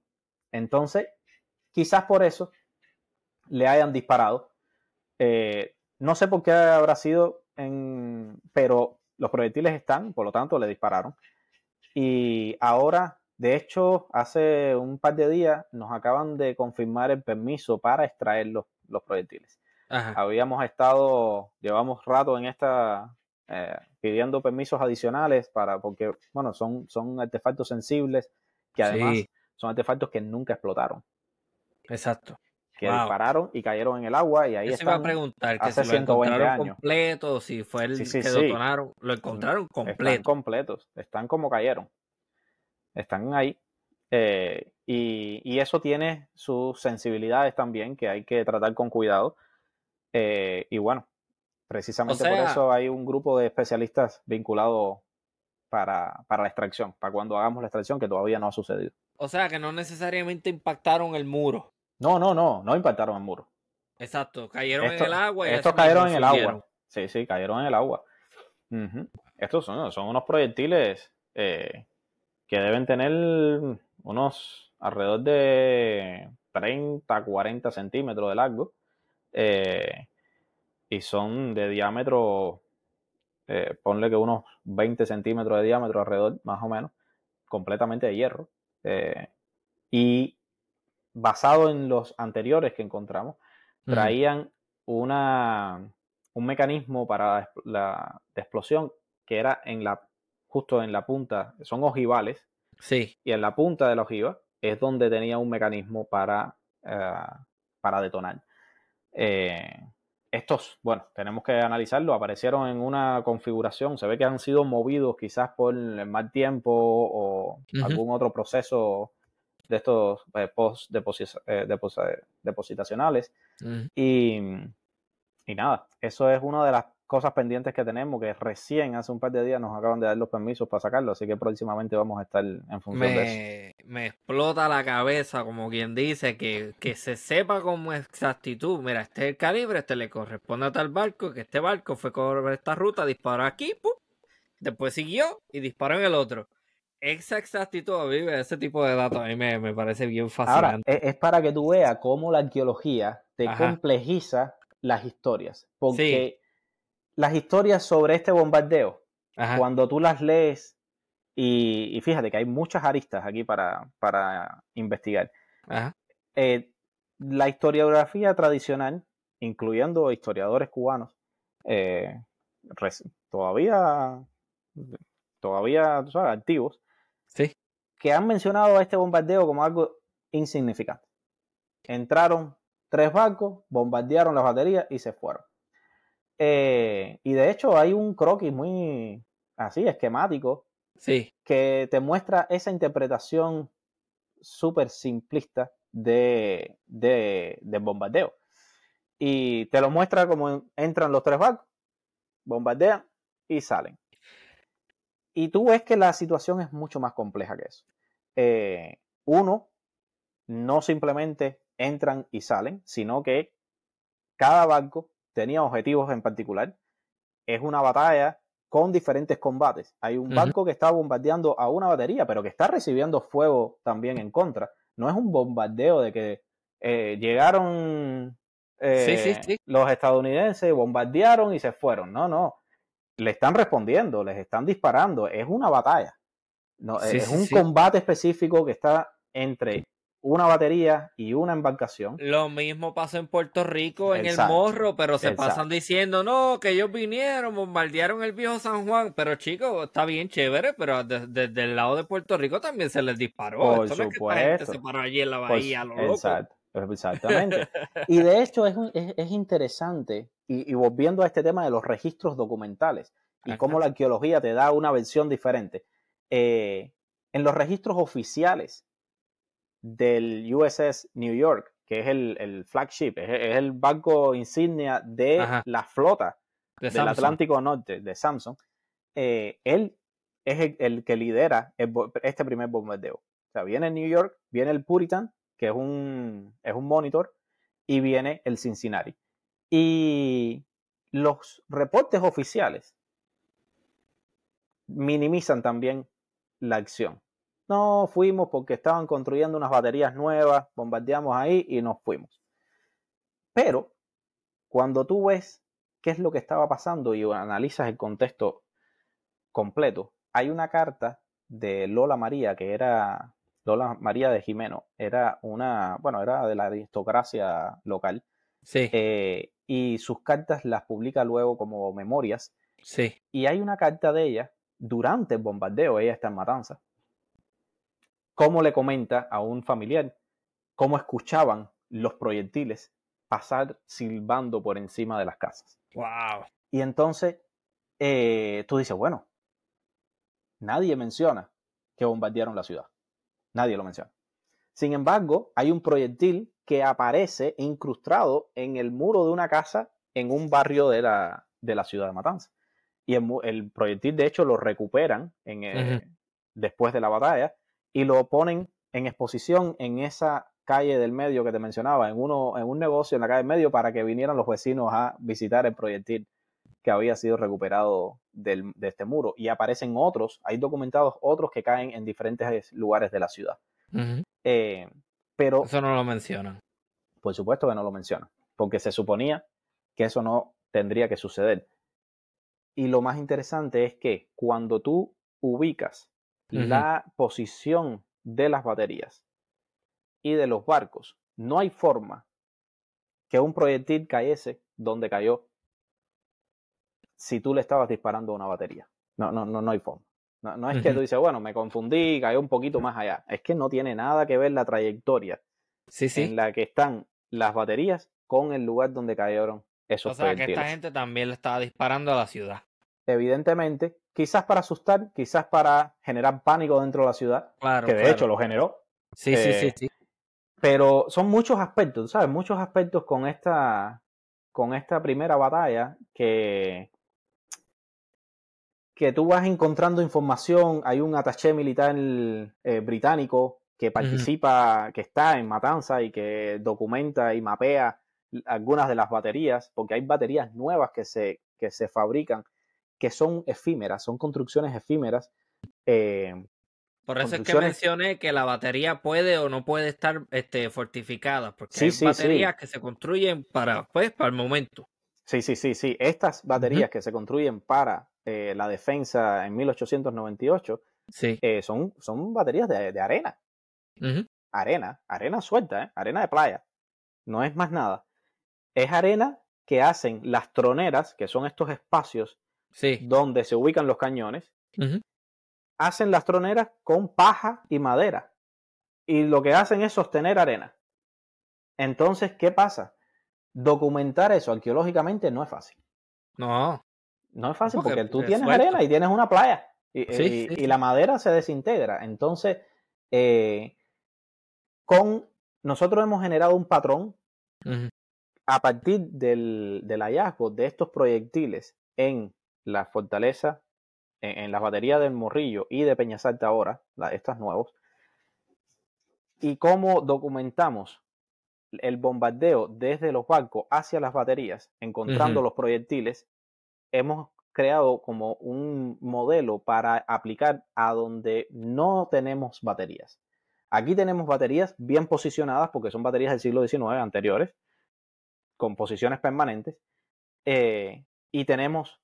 Entonces, quizás por eso le hayan disparado. Eh, no sé por qué habrá sido, pero los proyectiles están, por lo tanto le dispararon. Y ahora, de hecho, hace un par de días nos acaban de confirmar el permiso para extraer los, proyectiles. Habíamos estado, llevamos rato en esta, eh, pidiendo permisos adicionales para, porque, bueno, son, son artefactos sensibles que además son artefactos que nunca explotaron. Exacto. Que dispararon y cayeron en el agua y ahí Yo están. a preguntar que hace si lo encontraron completo, si fue el que detonaron. Lo encontraron completo. Están completos, están como cayeron. Están ahí. Eh, y, y, eso tiene sus sensibilidades también que hay que tratar con cuidado. Eh, y bueno, Precisamente por eso hay un grupo de especialistas vinculados para, la extracción, para cuando hagamos la extracción, que todavía no ha sucedido. O sea, que no necesariamente impactaron el muro. No, no, no, no impactaron el muro. Exacto, cayeron en el agua. Y estos cayeron en el agua. Sí, sí, cayeron en el agua. Estos son, son, unos proyectiles eh, que deben tener unos alrededor de 30, 40 centímetros de largo. Eh, y son de diámetro, eh, ponle que unos 20 centímetros de diámetro alrededor, más o menos, completamente de hierro. Eh, y basado en los anteriores que encontramos, traían una, un mecanismo para la, explosión que era en la, justo en la punta, son ojivales. Sí. Y en la punta de la ojiva es donde tenía un mecanismo para, eh, para detonar. Eh, estos, bueno, tenemos que analizarlo, aparecieron en una configuración, se ve que han sido movidos quizás por el mal tiempo o algún otro proceso de estos eh, post eh, depositacionales. y, y, nada, eso es una de las cosas pendientes que tenemos, que recién hace un par de días nos acaban de dar los permisos para sacarlo, así que próximamente vamos a estar en función de eso. Me explota la cabeza, como quien dice, que, que se sepa con exactitud, mira, este es el calibre, este le corresponde a tal barco, que este barco fue por esta ruta, disparó aquí, después siguió y disparó en el otro. Esa exactitud, vive ese tipo de datos a mí me, parece bien fascinante. Ahora, es, para que tú veas cómo la arqueología te complejiza las historias, porque las historias sobre este bombardeo, cuando tú las lees, y, fíjate que hay muchas aristas aquí para, para investigar. Eh, la historiografía tradicional, incluyendo historiadores cubanos, eh, todavía, todavía activos, sí. que han mencionado a este bombardeo como algo insignificante. Entraron tres barcos, bombardearon las baterías y se fueron. Eh, y de hecho hay un croquis muy así, esquemático, sí. que te muestra esa interpretación súper simplista de, de, bombardeo. Y te lo muestra como entran los tres barcos, bombardean y salen. Y tú ves que la situación es mucho más compleja que eso. Eh, uno, no simplemente entran y salen, sino que cada barco tenía objetivos en particular. Es una batalla con diferentes combates. Hay un barco que está bombardeando a una batería, pero que está recibiendo fuego también en contra. No es un bombardeo de que eh, llegaron eh, los estadounidenses, bombardearon y se fueron. No, no. Le están respondiendo, les están disparando. Es una batalla. No, es un combate específico que está entre una batería y una embarcación. Lo mismo pasa en Puerto Rico, en el morro, pero se pasan diciendo, no, que ellos vinieron, bombardearon el viejo San Juan, pero chicos, está bien chévere, pero desde el lado de Puerto Rico también se les disparó. Por supuesto. se paró allí en la bahía, lo loco. Exactamente. Y de hecho es, es, interesante, y, volviendo a este tema de los registros documentales y cómo la arqueología te da una versión diferente. Eh, en los registros oficiales del USS New York, que es el, flagship, es, el barco insignia de la flota del Atlántico Norte, de Samsung, eh, él es el, que lidera este primer bombardeo. O sea, viene New York, viene el Puritan, que es un, es un monitor, y viene el Cincinnati. Y los reportes oficiales minimizan también la acción. No fuimos porque estaban construyendo unas baterías nuevas, bombardeamos ahí y nos fuimos. Pero cuando tú ves qué es lo que estaba pasando y analizas el contexto completo, hay una carta de Lola María, que era Lola María de Jimeno, era una, bueno, era de la aristocracia local. Sí. Eh, y sus cartas las publica luego como memorias. Sí. Y hay una carta de ella durante el bombardeo, ella está en Matanza. Cómo le comenta a un familiar cómo escuchaban los proyectiles pasar silbando por encima de las casas. Wow. Y entonces eh, tú dices, bueno, nadie menciona que bombardearon la ciudad. Nadie lo menciona. Sin embargo, hay un proyectil que aparece incrustado en el muro de una casa en un barrio de la, de la ciudad de Matanza. Y el, proyectil, de hecho, lo recuperan en, después de la batalla y lo ponen en exposición en esa calle del medio que te mencionaba, en, uno, en un negocio en la calle del medio para que vinieran los vecinos a visitar el proyectil que había sido recuperado de este muro. Y aparecen otros, hay documentados otros que caen en diferentes lugares de la ciudad. Eh, pero... Eso no lo mencionan. Por supuesto que no lo mencionan, porque se suponía que eso no tendría que suceder. Y lo más interesante es que cuando tú ubicas la posición de las baterías y de los barcos, no hay forma que un proyectil cayese donde cayó si tú le estabas disparando a una batería. No, no, no, no hay forma. No, es que tú dices, bueno, me confundí, cayó un poquito más allá. Es que no tiene nada que ver la trayectoria sí, sí. en la que están las baterías con el lugar donde cayeron esos O sea, que esta gente también le estaba disparando a la ciudad. Evidentemente, quizás para asustar, quizás para generar pánico dentro de la ciudad, claro, que de hecho lo generó. Sí, sí, sí, eh, sí. Pero son muchos aspectos, ¿sabes? Muchos aspectos con esta, con esta primera batalla que, que tú vas encontrando información. Hay un attaché militar eh, británico que participa, que está en Matanza y que documenta y mapea algunas de las baterías, porque hay baterías nuevas que se, que se fabrican que son efímeras, son construcciones efímeras. Eh, Por eso es que mencioné que la batería puede o no puede estar este, fortificada, porque hay baterías que se construyen para, pues, para el momento. Sí, sí, sí, sí. Estas baterías que se construyen para eh, la defensa en 1898 sí. Eh, son, son baterías de, arena. Arena, arena suelta, arena de playa. No es más nada. Es arena que hacen las troneras, que son estos espacios donde se ubican los cañones. Hacen las troneras con paja y madera. Y lo que hacen es sostener arena. Entonces, ¿qué pasa? Documentar eso arqueológicamente no es fácil. No. No es fácil porque, tú tienes arena y tienes una playa. Y, la madera se desintegra. Entonces, eh, con nosotros hemos generado un patrón a partir del, del, hallazgo de estos proyectiles en la fortaleza, en, las baterías del Morrillo y de Peñasalta ahora, estas nuevos, y cómo documentamos el bombardeo desde los barcos hacia las baterías, encontrando los proyectiles, hemos creado como un modelo para aplicar a donde no tenemos baterías. Aquí tenemos baterías bien posicionadas porque son baterías del siglo XIX anteriores, con posiciones permanentes, eh, y tenemos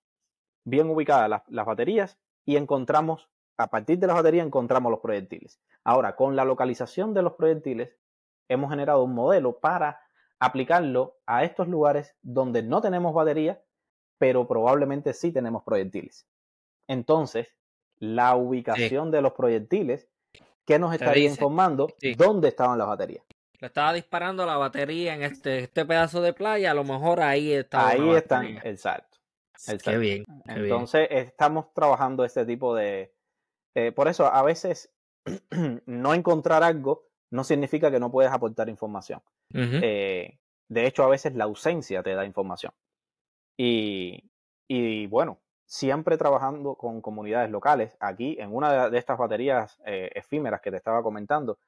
bien ubicadas las, baterías y encontramos, a partir de las baterías encontramos los proyectiles. Ahora, con la localización de los proyectiles, hemos generado un modelo para aplicarlo a estos lugares donde no tenemos batería, pero probablemente sí tenemos proyectiles. Entonces, la ubicación de los proyectiles, ¿qué nos estaría informando? ¿Dónde estaban las baterías? Le estaba disparando la batería en este, este pedazo de playa, a lo mejor ahí está. Ahí están, exacto. Qué bien. Entonces estamos trabajando este tipo de... Eh, por eso a veces no encontrar algo no significa que no puedes aportar información. Eh, de hecho, a veces la ausencia te da información. Y, y, bueno, siempre trabajando con comunidades locales. Aquí, en una de estas baterías eh, efímeras que te estaba comentando,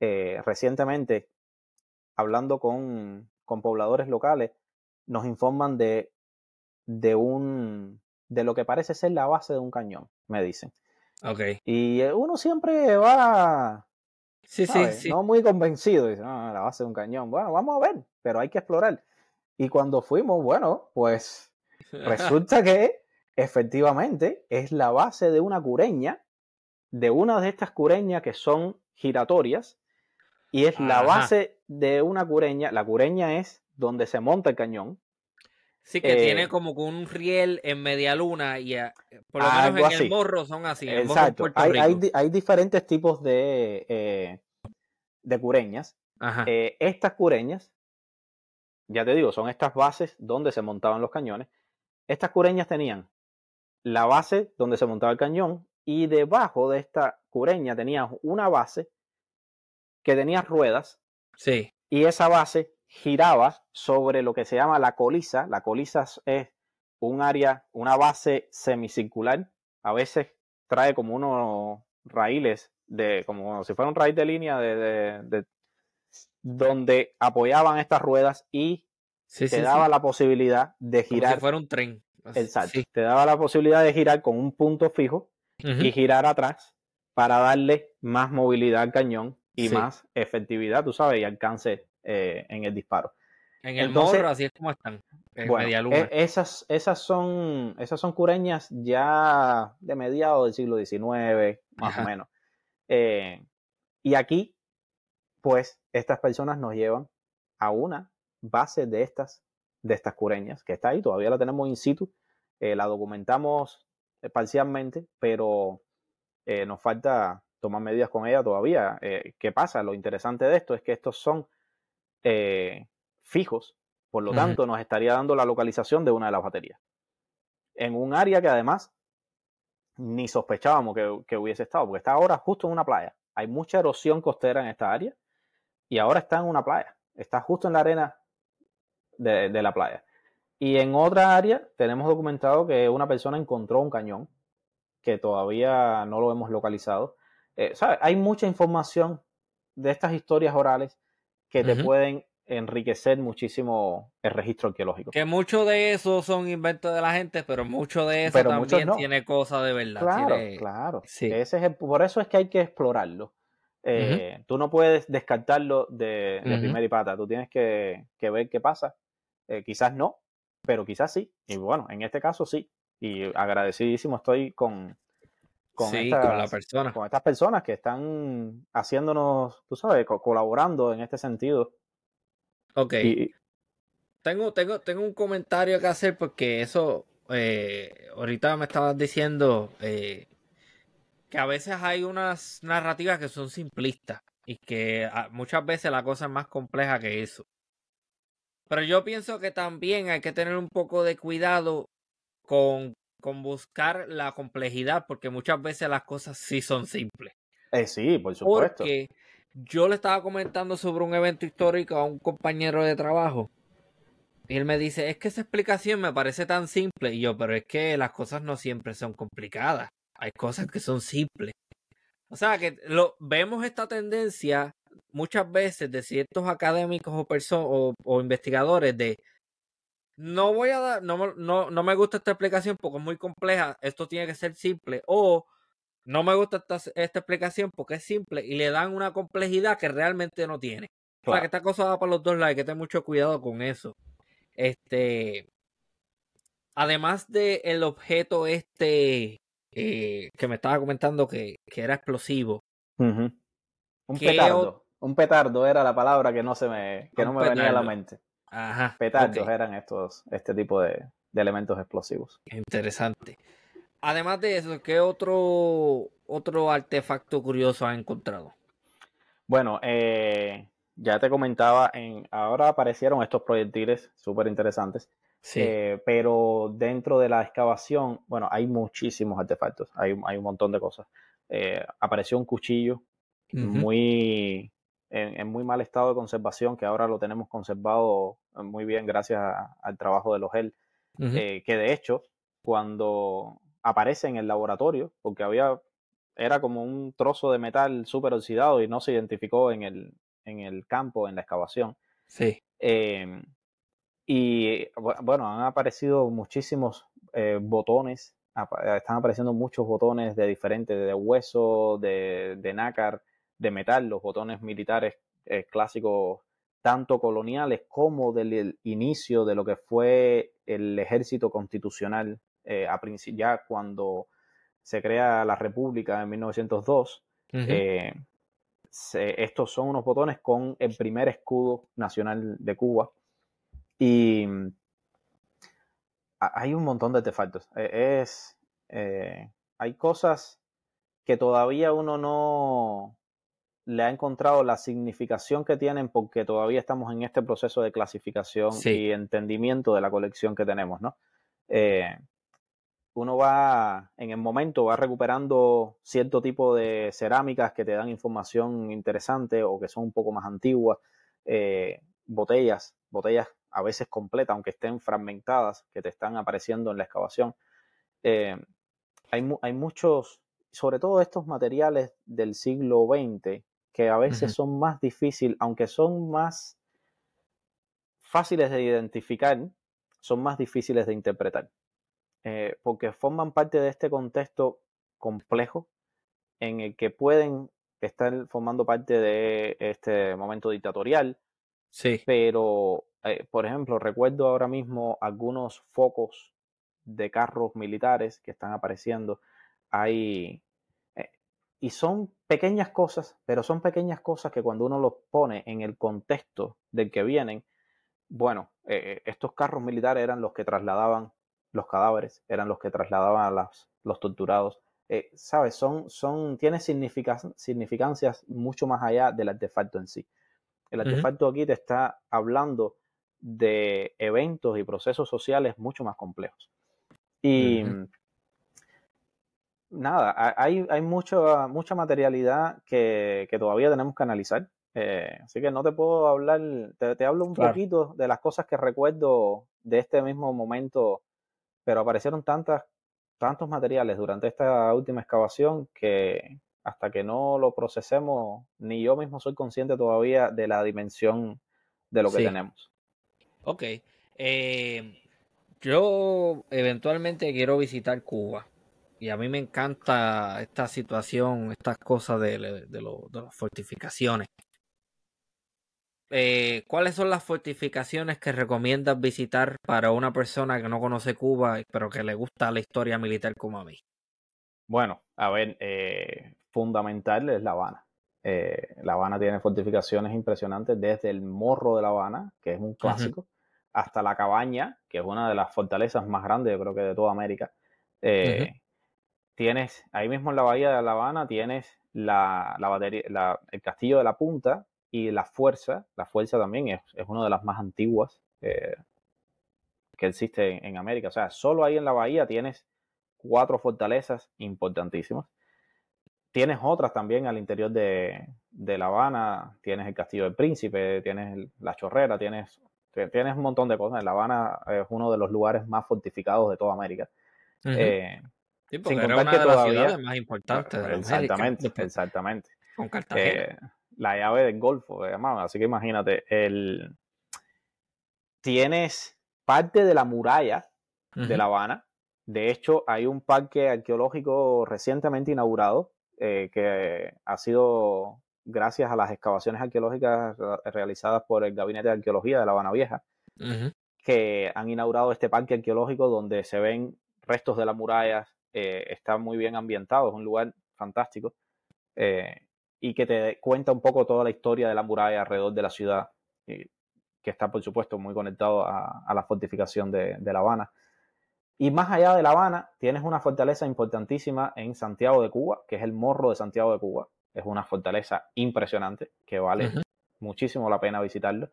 recientemente, hablando con, con pobladores locales, nos informan de de un de lo que parece ser la base de un cañón, me dicen. Ok. Y eh, uno siempre va sí, sí, sí. no muy convencido, dice, no, la base de un cañón. Bueno, vamos a ver, pero hay que explorar. Y cuando fuimos, bueno, pues resulta que efectivamente es la base de una cureña, de una de estas cureñas que son giratorias, y es la base de una cureña. La cureña es donde se monta el cañón, Sí, que tiene eh, como un riel en media luna y eh, por lo menos en el morro son así. Exacto. hay, diferentes tipos de, eh, de cureñas. estas cureñas, ya te digo, son estas bases donde se montaban los cañones. Estas cureñas tenían la base donde se montaba el cañón y debajo de esta cureña tenían una base que tenía ruedas. Sí. Y esa base giraba sobre lo que se llama la colisa. La colisa es un área, una base semicircular. A veces trae como unos raíles de, como si fuera un raíz de línea de, donde apoyaban estas ruedas y te daba la posibilidad de girar. Como si fuera un tren. Exacto. Te daba la posibilidad de girar con un punto fijo y girar atrás para darle más movilidad al cañón y más efectividad, tú sabes, y alcance eh, en el disparo. En el Entonces, morro, así es como están. E, esas, esas, son, esas son cureñas ya de mediados del siglo XIX, más o menos. Eh, y aquí, pues, estas personas nos llevan a una base de estas, de estas cureñas, que está ahí, todavía la tenemos in situ, eh, la documentamos parcialmente, pero nos falta tomar medidas con ella todavía. ¿Qué pasa? Lo interesante de esto es que estos son eh, fijos, por lo tanto nos estaría dando la localización de una de las baterías. En un área que además ni sospechábamos que, hubiese estado, porque está ahora justo en una playa. Hay mucha erosión costera en esta área y ahora está en una playa. Está justo en la arena de, la playa. Y en otra área tenemos documentado que una persona encontró un cañón que todavía no lo hemos localizado. Eh, Hay mucha información de estas historias orales que te pueden enriquecer muchísimo el registro arqueológico. Que mucho de eso son inventos de la gente, pero mucho de eso también tiene cosas de verdad. Claro, claro. Ese es por eso es que hay que explorarlo. Eh, tú no puedes descartarlo de, de primera y pata, tú tienes que, ver qué pasa. Eh, quizás no, pero quizás sí. Y bueno, en este caso sí. Y agradecidísimo estoy con, con, la persona. con estas personas que están haciéndonos, tú sabes, colaborando en este sentido. Ok. tengo, tengo, tengo un comentario que hacer porque eso, eh, ahorita me estabas diciendo eh, que a veces hay unas narrativas que son simplistas y que ah, muchas veces la cosa es más compleja que eso. Pero yo pienso que también hay que tener un poco de cuidado con con buscar la complejidad, porque muchas veces las cosas sí son simples. Eh, sí, por supuesto. Porque yo le estaba comentando sobre un evento histórico a un compañero de trabajo. Y él me dice, es que esa explicación me parece tan simple. Y yo, pero es que las cosas no siempre son complicadas. Hay cosas que son simples. O sea que lo, vemos esta tendencia muchas veces de ciertos académicos o, o investigadores de no voy a dar, no, no, no me gusta esta explicación porque es muy compleja, esto tiene que ser simple, o no me gusta esta, esta explicación porque es simple y le dan una complejidad que realmente no tiene. O sea, que esta cosa va para los dos lados, hay que tener mucho cuidado con eso. Este, además de el objeto este eh, que me estaba comentando que, era explosivo. Un petardo. Un petardo era la palabra que no se me, que no me venía a la mente. Ajá. Petardos eran estos, este tipo de, elementos explosivos. Interesante. Además de eso, ¿qué otro, otro artefacto curioso ha encontrado? Bueno, eh, ya te comentaba, en, ahora aparecieron estos proyectiles súper interesantes. Sí. Eh, pero dentro de la excavación, bueno, hay muchísimos artefactos, hay, hay un montón de cosas. Eh, apareció un cuchillo muy en, muy mal estado de conservación, que ahora lo tenemos conservado muy bien gracias al trabajo de los GEL, eh, que de hecho, cuando aparece en el laboratorio, porque había, era como un trozo de metal súper oxidado y no se identificó en el, en el campo, en la excavación. Sí. Em, y bueno, han aparecido muchísimos eh, botones, están apareciendo muchos botones de diferentes, de hueso, de, de nácar, de metal, los botones militares eh, clásicos, tanto coloniales como del inicio de lo que fue el ejército constitucional, eh, a ya cuando se crea la República en 1902. Eh, estos son unos botones con el primer escudo nacional de Cuba. Y hay un montón de artefactos. E, es, hay cosas que todavía uno no, le ha encontrado la significación que tienen porque todavía estamos en este proceso de clasificación y entendimiento de la colección que tenemos, ¿no? Eh, uno va, en el momento, va recuperando cierto tipo de cerámicas que te dan información interesante o que son un poco más antiguas, eh, botellas, botellas a veces completas, aunque estén fragmentadas, que te están apareciendo en la excavación. Eh, hay, hay muchos, sobre todo estos materiales del siglo XX, que a veces son más difíciles, aunque son más fáciles de identificar, son más difíciles de interpretar, eh, porque forman parte de este contexto complejo en el que pueden estar formando parte de este momento dictatorial. Sí. Pero, eh, por ejemplo, recuerdo ahora mismo algunos focos de carros militares que están apareciendo. Hay y son pequeñas cosas, pero son pequeñas cosas que cuando uno los pone en el contexto del que vienen, bueno, eh, eh, estos carros militares eran los que trasladaban los cadáveres, eran los que trasladaban a los torturados. Eh, ¿Sabes? Son, son, tiene significancias mucho más allá del artefacto en sí. El artefacto aquí te está hablando de eventos y procesos sociales mucho más complejos. Y, nada, hay, hay mucha, mucha materialidad que, todavía tenemos que analizar. Eh, así que no te puedo hablar, te, hablo un poquito de las cosas que recuerdo de este mismo momento, pero aparecieron tantas, tantos materiales durante esta última excavación que hasta que no lo procesemos, ni yo mismo soy consciente todavía de la dimensión de lo que tenemos. Ok. Eh, yo eventualmente quiero visitar Cuba. Y a mí me encanta esta situación, estas cosas de, de, las fortificaciones. Eh, ¿Cuáles son las fortificaciones que recomiendas visitar para una persona que no conoce Cuba, pero que le gusta la historia militar como a mí? Bueno, a ver, eh, fundamental es La Habana. Eh, la Habana tiene fortificaciones impresionantes desde el Morro de La Habana, que es un clásico, hasta la Cabaña, que es una de las fortalezas más grandes, yo creo que de toda América tienes, ahí mismo en la bahía de La Habana, tienes la, batería, el castillo de la punta y la fuerza. La fuerza también es, una de las más antiguas eh, que existe en, América. O sea, solo ahí en la bahía tienes cuatro fortalezas importantísimas. Tienes otras también al interior de, La Habana. Tienes el Castillo del Príncipe, tienes la Chorrera, tienes, tienes un montón de cosas. La Habana es uno de los lugares más fortificados de toda América. Sí, porque era una de las ciudades más importantes de Exactamente, exactamente. Con Cartagena. Eh, la llave del Golfo, además. Así que imagínate, el... tienes parte de la muralla de La Habana. De hecho, hay un parque arqueológico recientemente inaugurado eh, que ha sido gracias a las excavaciones arqueológicas realizadas por el Gabinete de Arqueología de La Habana Vieja, que han inaugurado este parque arqueológico donde se ven restos de las murallas, eh, está muy bien ambientado, es un lugar fantástico eh, y que te cuenta un poco toda la historia de la muralla alrededor de la ciudad, que está por supuesto muy conectado a, la fortificación de, La Habana. Y más allá de La Habana, tienes una fortaleza importantísima en Santiago de Cuba, que es el Morro de Santiago de Cuba. Es una fortaleza impresionante que vale muchísimo la pena visitarlo.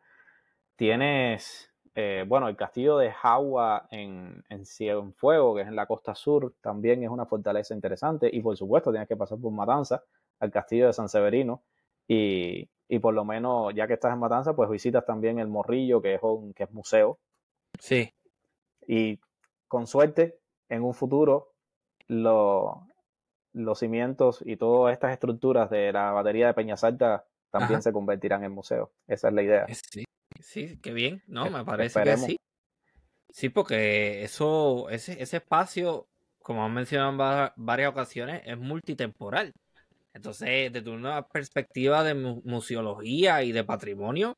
Tienes, eh, bueno, el castillo de Jagua en, en Fuego, que es en la costa sur, también es una fortaleza interesante. Y por supuesto, tienes que pasar por Matanza, al castillo de San Severino. Y, y por lo menos, ya que estás en Matanza, pues visitas también el Morrillo, que es un que es museo. Sí. Y con suerte, en un futuro, lo, los cimientos y todas estas estructuras de la batería de Peñasalta también se convertirán en museo. Esa es la idea. Sí, sí, qué bien, ¿no? Me parece que sí. Sí, porque eso, ese, ese espacio, como han mencionado en varias ocasiones, es multitemporal. Entonces, desde una perspectiva de museología y de patrimonio,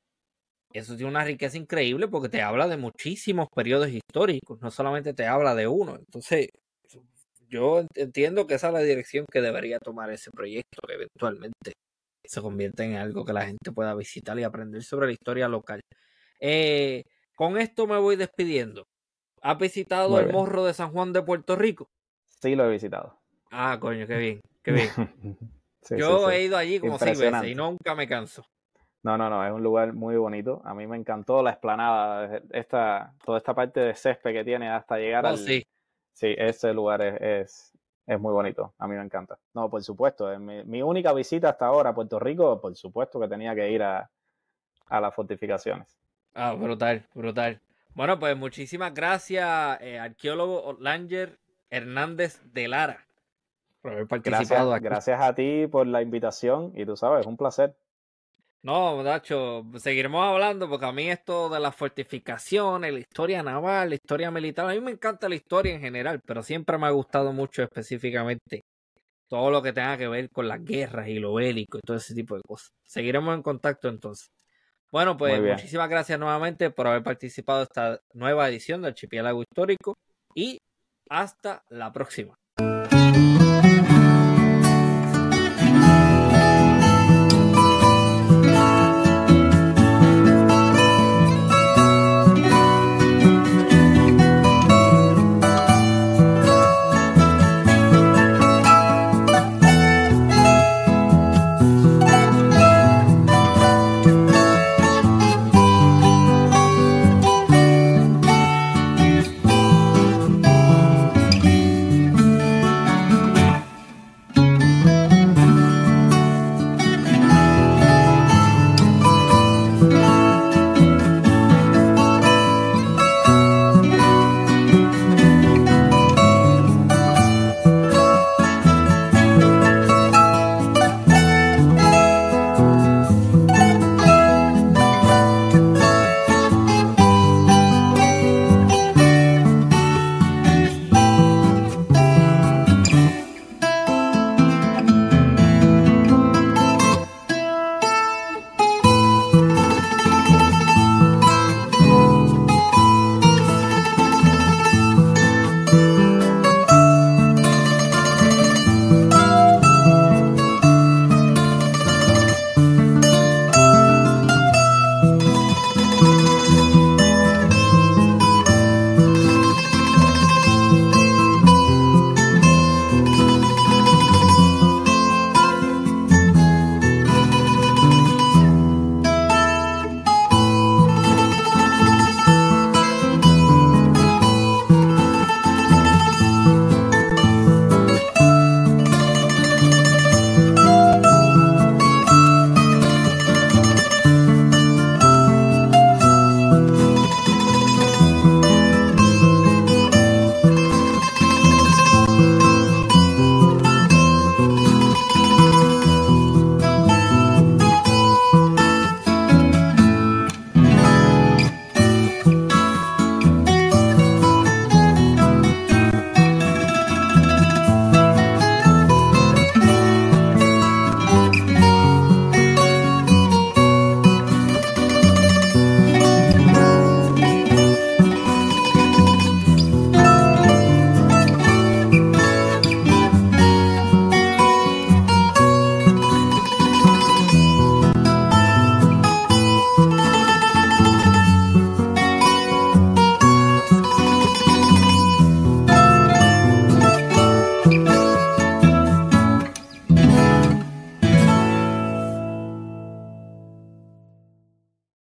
eso tiene una riqueza increíble porque te habla de muchísimos periodos históricos, no solamente te habla de uno. Entonces, yo entiendo que esa es la dirección que debería tomar ese proyecto, eventualmente se convierta en algo que la gente pueda visitar y aprender sobre la historia local. Eh, con esto me voy despidiendo. ¿Has visitado el morro de San Juan de Puerto Rico? Sí, lo he visitado. Ah, coño, qué bien, qué bien. Yo he ido allí como seis veces y nunca me canso. No, no, no, es un lugar muy bonito. A mí me encantó la explanada, esta, toda esta parte de césped que tiene hasta llegar oh, al... Sí. sí, ese lugar es, es, muy bonito. A mí me encanta. No, por supuesto, es mi, única visita hasta ahora a Puerto Rico, por supuesto que tenía que ir a, a las fortificaciones. Ah, brutal, brutal. Bueno, pues muchísimas gracias, eh, arqueólogo Langer Hernández de Lara por haber participado gracias, Gracias a ti por la invitación y tú sabes, es un placer. No, Dacho, seguiremos hablando porque a mí esto de las fortificaciones, la historia naval, la historia militar, a mí me encanta la historia en general, pero siempre me ha gustado mucho específicamente todo lo que tenga que ver con las guerras y lo bélico y todo ese tipo de cosas. Seguiremos en contacto entonces. Bueno, pues muchísimas gracias nuevamente por haber participado en esta nueva edición del Archipiélago Histórico y hasta la próxima.